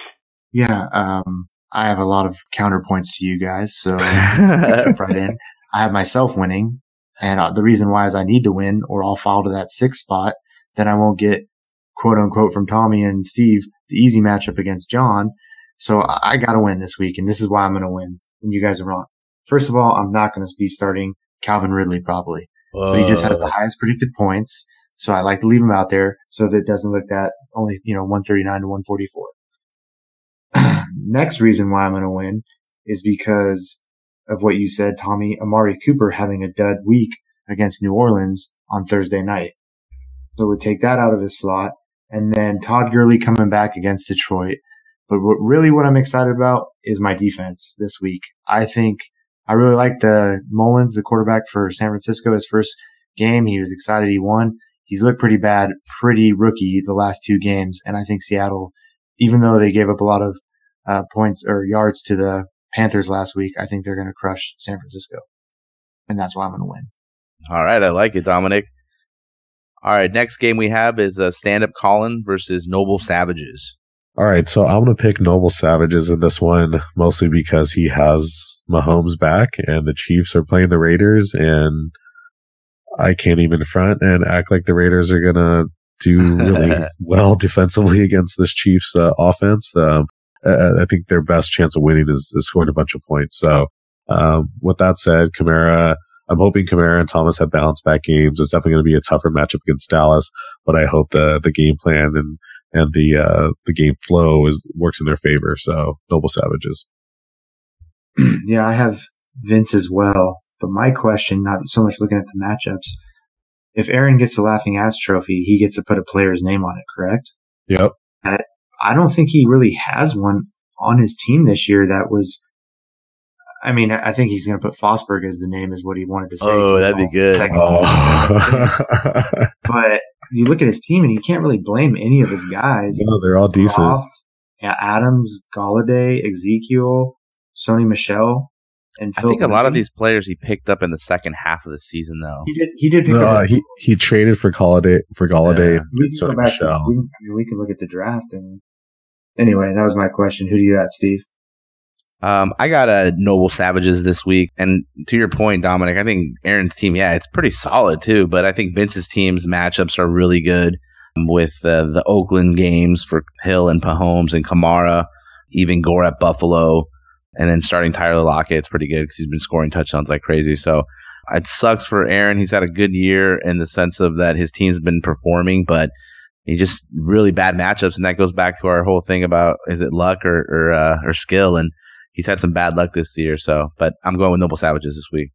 Speaker 2: Yeah, um, I have a lot of counterpoints to you guys, so jump right in. I have myself winning, and uh, the reason why is I need to win, or I'll fall to that sixth spot. Then I won't get quote unquote from Tommy and Steve the easy matchup against John. So I, I got to win this week, and this is why I'm going to win. And you guys are wrong. First of all, I'm not going to be starting Calvin Ridley probably, but he just has the highest predicted points. So I like to leave them out there so that it doesn't look that only, you know, 139 to 144. Next reason why I'm going to win is because of what you said, Tommy. Amari Cooper having a dud week against New Orleans on Thursday night. So we take that out of his slot. And then Todd Gurley coming back against Detroit. But what really what I'm excited about is my defense this week. I think I really like the Mullens, the quarterback for San Francisco, his first game. He was excited he won. He's looked pretty bad, pretty rookie the last two games. And I think Seattle, even though they gave up a lot of uh, points or yards to the Panthers last week, I think they're going to crush San Francisco. And that's why I'm going to win.
Speaker 1: All right, I like it, Dominic. All right, next game we have is uh, Stand Up Colin versus Noble Savages.
Speaker 4: All right, so I'm going to pick Noble Savages in this one, mostly because he has Mahomes back and the Chiefs are playing the Raiders, and I can't even front and act like the Raiders are going to do really well defensively against this Chiefs uh, offense. Um, I I think their best chance of winning is, is scoring a bunch of points. So, um, with that said, Kamara, I'm hoping Kamara and Thomas have bounce back games. It's definitely going to be a tougher matchup against Dallas, but I hope the the game plan and and the uh, the game flow is works in their favor. So, Noble Savages.
Speaker 2: yeah, I have Vince as well. But my question, not so much looking at the matchups, if Aaron gets the laughing ass trophy, he gets to put a player's name on it, correct?
Speaker 4: Yep.
Speaker 2: I don't think he really has one on his team this year that was. I mean, I I think he's going to put Fosberg as the name, is what he wanted to say.
Speaker 1: Oh, that'd be good.
Speaker 2: second-
Speaker 4: Oh.
Speaker 2: But you look at his team, and you can't really blame any of his guys.
Speaker 4: no, they're all decent.
Speaker 2: Goff, yeah, Adams, Golladay, Ezekiel, Sony Michel, and
Speaker 1: I
Speaker 2: Phil
Speaker 1: think a lot of these players he picked up in the second half of the season, though.
Speaker 2: He did. He did pick
Speaker 4: No,
Speaker 2: up.
Speaker 4: uh, he he traded for Golladay for Golladay.
Speaker 1: Yeah.
Speaker 2: we can go back. To, we, I mean, we can look at the draft and. Anyway, that was my question. Who do you got, Steve?
Speaker 1: Um, I got a Noble Savages this week, and to your point, Dominic, I think Aaron's team, yeah, it's pretty solid too. But I think Vince's team's matchups are really good um, with uh, the Oakland games for Hill and Mahomes and Kamara, even Gore at Buffalo, and then starting Tyler Lockett. It's pretty good because he's been scoring touchdowns like crazy. So it sucks for Aaron. He's had a good year in the sense of that his team's been performing, but he just really bad matchups, and that goes back to our whole thing about is it luck or or, uh, or skill, and he's had some bad luck this year. So, but I'm going with Noble Savages this week.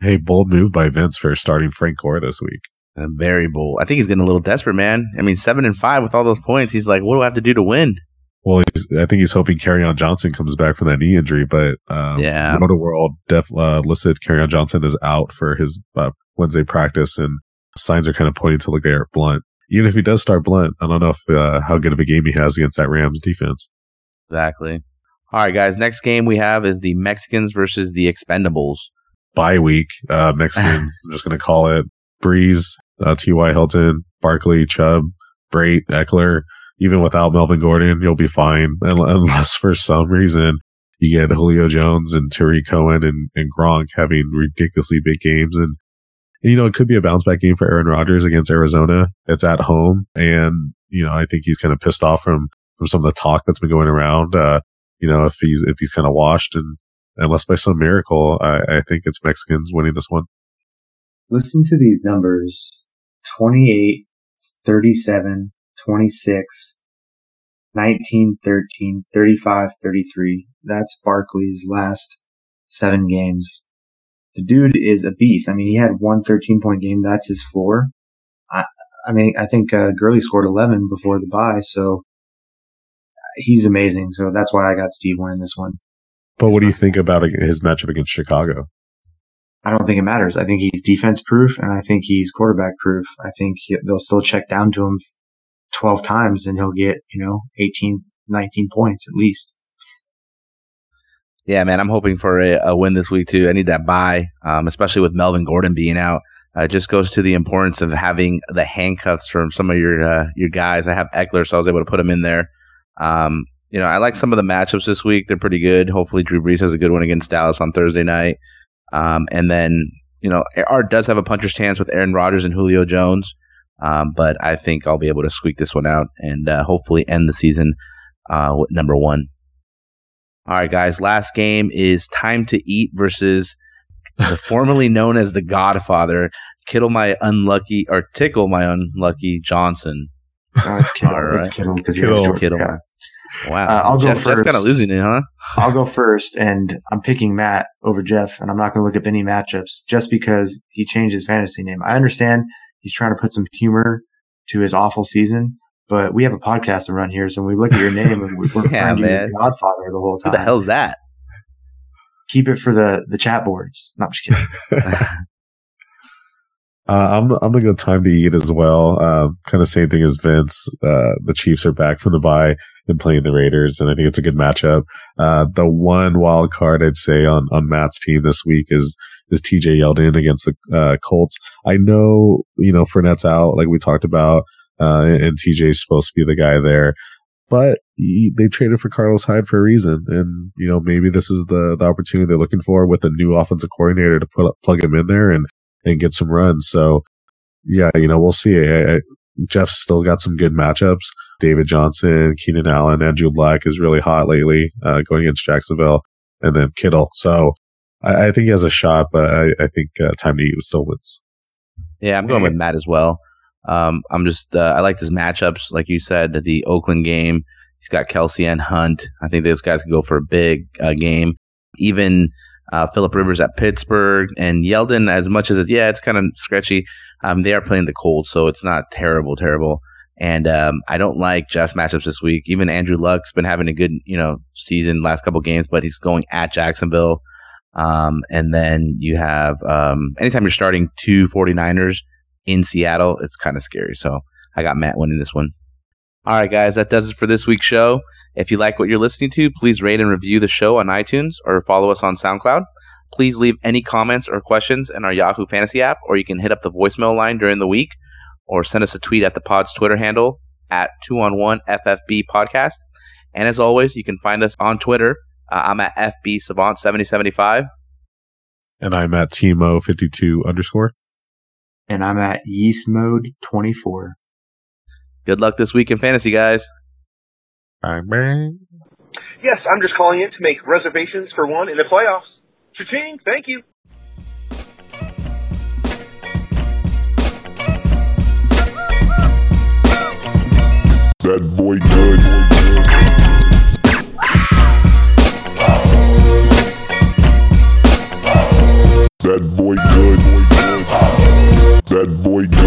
Speaker 4: Hey, bold move by Vince for starting Frank Gore this week.
Speaker 1: And very bold. I think he's getting a little desperate, man. I mean, seven and five with all those points. He's like, what do I have to do to win?
Speaker 4: Well, I think he's hoping on Johnson comes back from that knee injury, but um,
Speaker 1: yeah,
Speaker 4: Rotoworld def, uh, listed on Johnson is out for his uh, Wednesday practice, and signs are kind of pointing to LeGarrette Blunt. Even if he does start Blunt, I don't know if uh, how good of a game he has against that Rams defense.
Speaker 1: Exactly. All right, guys. Next game we have is the Mexicans versus the Expendables.
Speaker 4: Bye week. Uh, Mexicans. I'm just going to call it Breeze, uh, T.Y. Hilton, Barkley, Chubb, Brate, Ekeler. Even without Melvin Gordon, you'll be fine. Unless for some reason you get Julio Jones and Tarik Cohen and, and Gronk having ridiculously big games. And, you know, it could be a bounce back game for Aaron Rodgers against Arizona. It's at home. And, you know, I think he's kind of pissed off from, from some of the talk that's been going around. Uh, you know, if he's, if he's kind of washed and unless by some miracle, I, I think it's Mexicans winning this one.
Speaker 2: Listen to these numbers 28, 37, 26, 19, 13, 35, 33. That's Barkley's last seven games. The dude is a beast. I mean, he had one 13 point game. That's his floor. I, I mean, I think uh, Gurley scored 11 before the bye, so he's amazing. So that's why I got Steve winning this one.
Speaker 4: But what do you think about his matchup against Chicago?
Speaker 2: I don't think it matters. I think he's defense proof and I think he's quarterback proof. I think he, they'll still check down to him 12 times and he'll get, you know, 18, 19 points at least.
Speaker 1: Yeah, man, I'm hoping for a, a win this week too. I need that bye, um, especially with Melvin Gordon being out. Uh, just goes to the importance of having the handcuffs from some of your uh, your guys. I have Ekeler, so I was able to put him in there. Um, you know, I like some of the matchups this week. They're pretty good. Hopefully, Drew Brees has a good one against Dallas on Thursday night. Um, and then, you know, Art does have a puncher's chance with Aaron Rodgers and Julio Jones. Um, but I think I'll be able to squeak this one out and uh, hopefully end the season uh, with number one. All right, guys. Last game is Time to Eat versus the formerly known as the Godfather, Kittle my unlucky or tickle my unlucky Johnson.
Speaker 2: Oh, it's Kittle. Right. It's Kittle because
Speaker 1: Kittle. Kittle. Wow. Uh, I'll Jeff, go first. Jeff's kind of losing it, huh?
Speaker 2: I'll go first, and I'm picking Matt over Jeff, and I'm not going to look up any matchups just because he changed his fantasy name. I understand he's trying to put some humor to his awful season, but we have a podcast to run here, so we look at your name and we're yeah, you as Godfather the whole time.
Speaker 1: Who the hell's that?
Speaker 2: Keep it for the the chat boards. Not just kidding.
Speaker 4: Uh, I'm I'm gonna go time to eat as well. Uh, kind of same thing as Vince. Uh, the Chiefs are back from the bye and playing the Raiders, and I think it's a good matchup. Uh, the one wild card I'd say on on Matt's team this week is is TJ Yeldon against the uh, Colts. I know you know Fournette's out, like we talked about, uh, and, TJ's supposed to be the guy there, but he, they traded for Carlos Hyde for a reason, and you know maybe this is the the opportunity they're looking for with a new offensive coordinator to put plug him in there and and get some runs. So yeah, you know, we'll see. I, I, Jeff's still got some good matchups. David Johnson, Keenan Allen, Andrew Luck is really hot lately, uh, going against Jacksonville, and then Kittle. So I, I think he has a shot, but I, I think uh, time to eat still wins.
Speaker 1: Yeah, I'm going with Matt as well. Um, I'm just uh, I like his matchups, like you said, the Oakland game. He's got Kelce and Hunt. I think those guys can go for a big uh, game. Even uh, Philip Rivers at Pittsburgh, and Yeldon. As much as it, yeah, it's kind of sketchy. Um, they are playing the Colts, so it's not terrible, terrible. And um, I don't like Jeff's matchups this week. Even Andrew Luck's been having a good, you know, season last couple games, but he's going at Jacksonville. Um, and then you have um, anytime you're starting two 49ers in Seattle, it's kind of scary. So I got Matt winning this one. All right, guys, that does it for this week's show. If you like what you're listening to, please rate and review the show on iTunes or follow us on SoundCloud. Please leave any comments or questions in our Yahoo Fantasy app, or you can hit up the voicemail line during the week, or send us a tweet at the pod's Twitter handle at 2on1 FFB Podcast. And as always, you can find us on Twitter. Uh, I'm at FB Savant 7075.
Speaker 4: And I'm at Timo52 underscore.
Speaker 2: And I'm at Yeast Mode 24.
Speaker 1: Good luck this week in fantasy, guys.
Speaker 4: Bang, bang.
Speaker 9: Yes, I'm just calling in to make reservations for one in the playoffs. Cha-ching, thank you.
Speaker 5: That boy good. That boy good. That boy good.